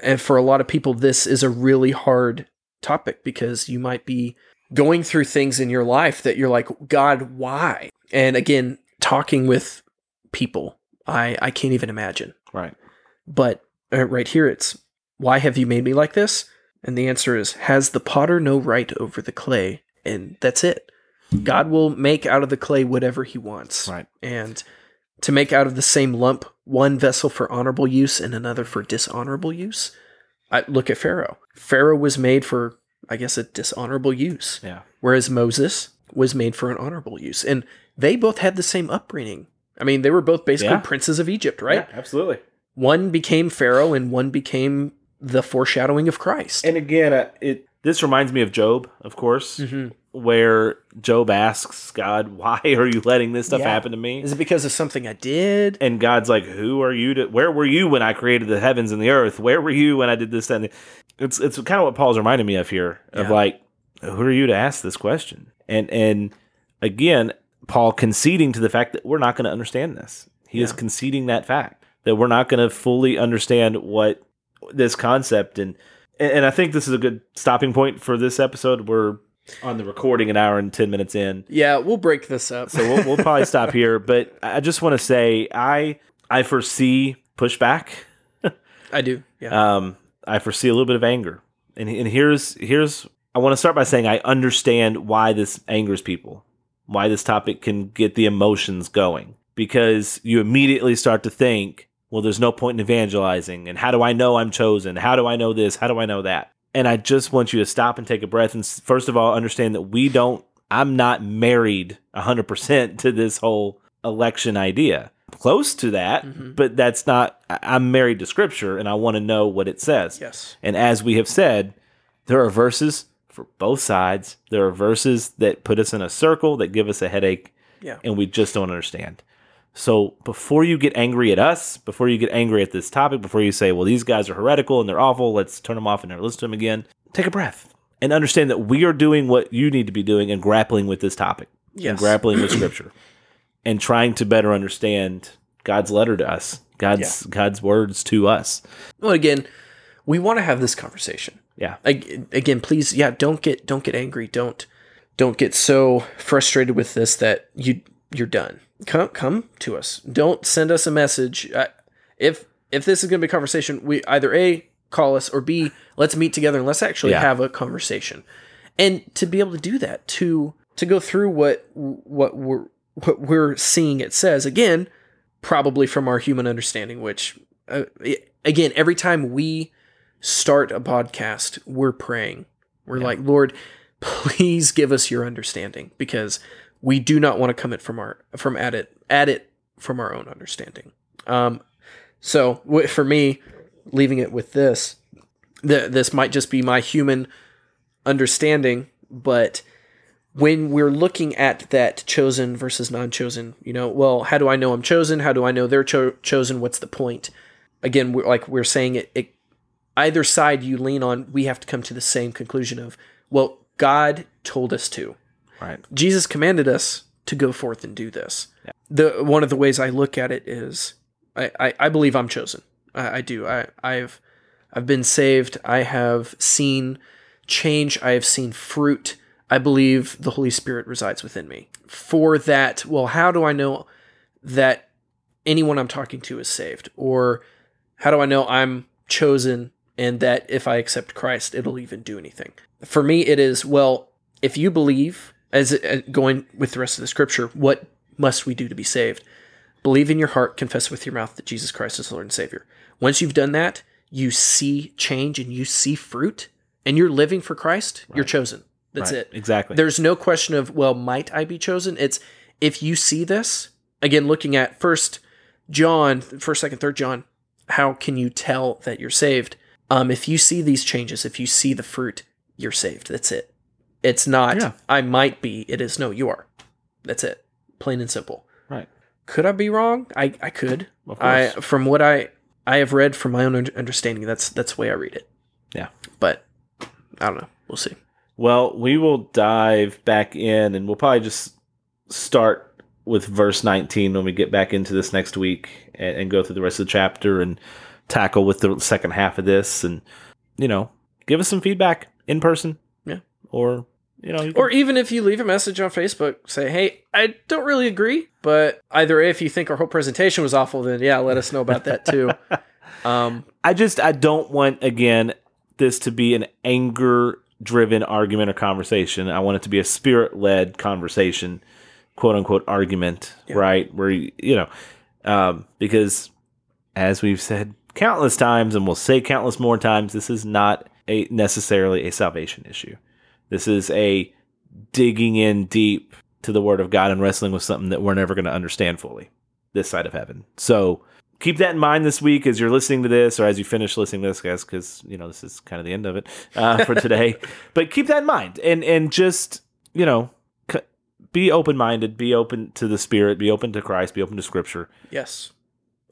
and for a lot of people this is a really hard topic because you might be going through things in your life that you're like, "God, why?" And again, talking with people, I I can't even imagine. Right. But uh, right here, it's why have you made me like this? And the answer is, has the potter no right over the clay? And that's it. God will make out of the clay whatever he wants. Right. And to make out of the same lump one vessel for honorable use and another for dishonorable use. I look at Pharaoh. Pharaoh was made for, I guess, a dishonorable use, Yeah. whereas Moses was made for an honorable use. And they both had the same upbringing. I mean, they were both basically Yeah. princes of Egypt, right? Yeah, absolutely. One became Pharaoh and one became the foreshadowing of Christ. And again, uh, it this reminds me of Job, of course, Mhm. where Job asks God, "Why are you letting this stuff Yeah. happen to me?" Is it because of something I did? And God's like, "Who are you to? Where were you when I created the heavens and the earth? Where were you when I did this and the-" it's it's kind of what Paul's reminding me of here of Yeah. like, who are you to ask this question? And and again, Paul conceding to the fact that we're not going to understand this. He is conceding that fact that we're not going to fully understand what this concept and and I think this is a good stopping point for this episode. We're on the recording an hour and 10 minutes in. Yeah, we'll break this up. So we'll, we'll probably stop here, but I just want to say I I foresee pushback. I do. Yeah. Um, I foresee a little bit of anger, and and here's here's I want to start by saying I understand why this angers people, why this topic can get the emotions going, because you immediately start to think, well, there's no point in evangelizing, and how do I know I'm chosen? How do I know this? How do I know that? And I just want you to stop and take a breath, and first of all, understand that we don't. I'm not married 100% to this whole election idea. Close to that, Mhm. but that's not. I'm married to Scripture, and I want to know what it says. yes. And as we have said, there are verses for both sides. There are verses that put us in a circle that give us a headache, Yeah. and we just don't understand. So before you get angry at us, before you get angry at this topic, before you say, well, these guys are heretical and they're awful, let's turn them off and never listen to them again, take a breath and understand that we are doing what you need to be doing and grappling with this topic and grappling with scripture and trying to better understand God's letter to us, God's God's words to us. Well, again, we want to have this conversation. Yeah. Ag- Again, please, yeah, don't get don't get angry. Don't don't get so frustrated with this that you you're done. Come come to us. Don't send us a message. Uh, if if this is going to be a conversation, we either a call us or b let's meet together and let's actually Yeah. have a conversation. And to be able to do that, to to go through what what we're what we're seeing it says again, probably from our human understanding, which uh, again, every time we start a podcast, we're praying. We're like, Lord, please give us your understanding because we do not want to come it from our from at it at it from our own understanding. Um, so w- for me, leaving it with this, the, this might just be my human understanding, but when we're looking at that chosen versus non-chosen, you know, well, how do I know I'm chosen? How do I know they're cho- chosen? What's the point? Again, we're, like we're saying it, it, either side you lean on, we have to come to the same conclusion of, well, God told us to. Right. Jesus commanded us to go forth and do this. The one of the ways I look at it is, I, I, I believe I'm chosen. I, I do. I, I've I've been saved. I have seen change. I have seen fruit. I believe the Holy Spirit resides within me. For that, well, how do I know that anyone I'm talking to is saved? Or how do I know I'm chosen and that if I accept Christ, it'll even do anything? For me, it is, well, if you believe, as uh, going with the rest of the scripture, what must we do to be saved? Believe in your heart, confess with your mouth that Jesus Christ is Lord and Savior. Once you've done that, you see change and you see fruit and you're living for Christ, you're chosen. That's Right, it. Exactly. There's no question of, well, might I be chosen? It's if you see this, again, looking at first John, first, second, third John, how can you tell that you're saved? Um, if you see these changes, if you see the fruit, you're saved. That's it. It's not, Yeah. I might be. It is, no, you are. That's it. Plain and simple. right. Could I be wrong? I, I could. Of I from what I I have read from my own understanding, that's that's the way I read it. Yeah. But I don't know. We'll see. Well, we will dive back in and we'll probably just start with verse 19 when we get back into this next week and, and go through the rest of the chapter and tackle with the second half of this and, you know, give us some feedback in person. Yeah. Or, you know, you Or even if you leave a message on Facebook, say, "Hey, I don't really agree, but either if you think our whole presentation was awful, then yeah, let us know about that too." um, I just I don't want again this to be an anger driven argument or conversation. I want it to be a spirit led conversation, quote unquote argument, right? Where you you know, um, because as we've said countless times, and we'll say countless more times, this is not a necessarily a salvation issue. This is a digging in deep to the Word of God and wrestling with something that we're never going to understand fully this side of heaven. So keep that in mind this week as you're listening to this or as you finish listening to this, guys, because you know this is kind of the end of it uh, for today. but keep that in mind and and just you know c- be open minded, be open to the Spirit, be open to Christ, be open to Scripture. yes,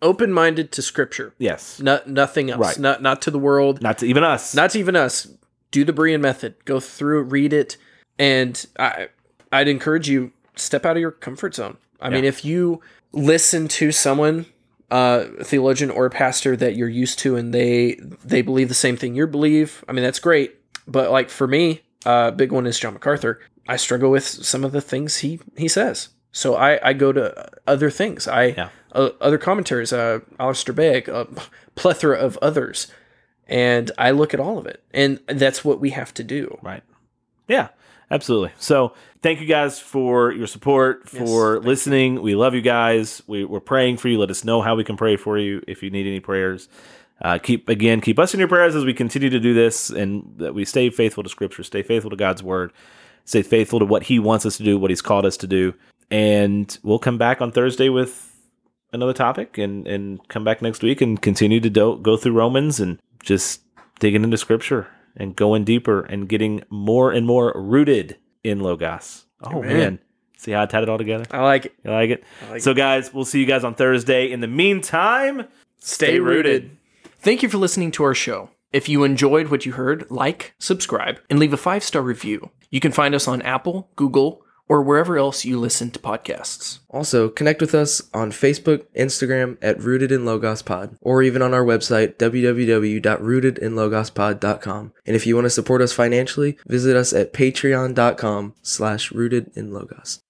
open-minded to Scripture, Yes, no, nothing else, Right. not not to the world, not to even us. not to even us. Do the Berean method. Go through, read it, and I I'd encourage you step out of your comfort zone. I mean, if you listen to someone, uh, a theologian or a pastor that you're used to, and they they believe the same thing you believe, I mean that's great. But like for me, a uh, big one is John MacArthur. I struggle with some of the things he he says, so I I go to other things. I Yeah. uh, other commentaries, uh, Alistair Begg, a plethora of others and I look at all of it, and that's what we have to do. Right. Yeah, absolutely. So thank you guys for your support, for thank listening. We love you guys. We, we're praying for you. Let us know how we can pray for you if you need any prayers. Uh, keep again, keep us in your prayers as we continue to do this, and that we stay faithful to Scripture, stay faithful to God's Word, stay faithful to what He wants us to do, what He's called us to do, and we'll come back on Thursday with another topic, and and come back next week and continue to do, go through Romans and just digging into Scripture and going deeper and getting more and more rooted in Logos. Oh Amen. man, see how I tied it all together? I like it. You like it? Like so, guys, we'll see you guys on Thursday. In the meantime, stay, rooted. Thank you for listening to our show. If you enjoyed what you heard, like, subscribe, and leave a five star review. You can find us on Apple, Google, or wherever else you listen to podcasts. Also, connect with us on Facebook, Instagram at Rooted in Logos Pod, or even on our website, www.rootedinlogospod.com. And if you want to support us financially, visit us at patreon.com slash rooted in logos.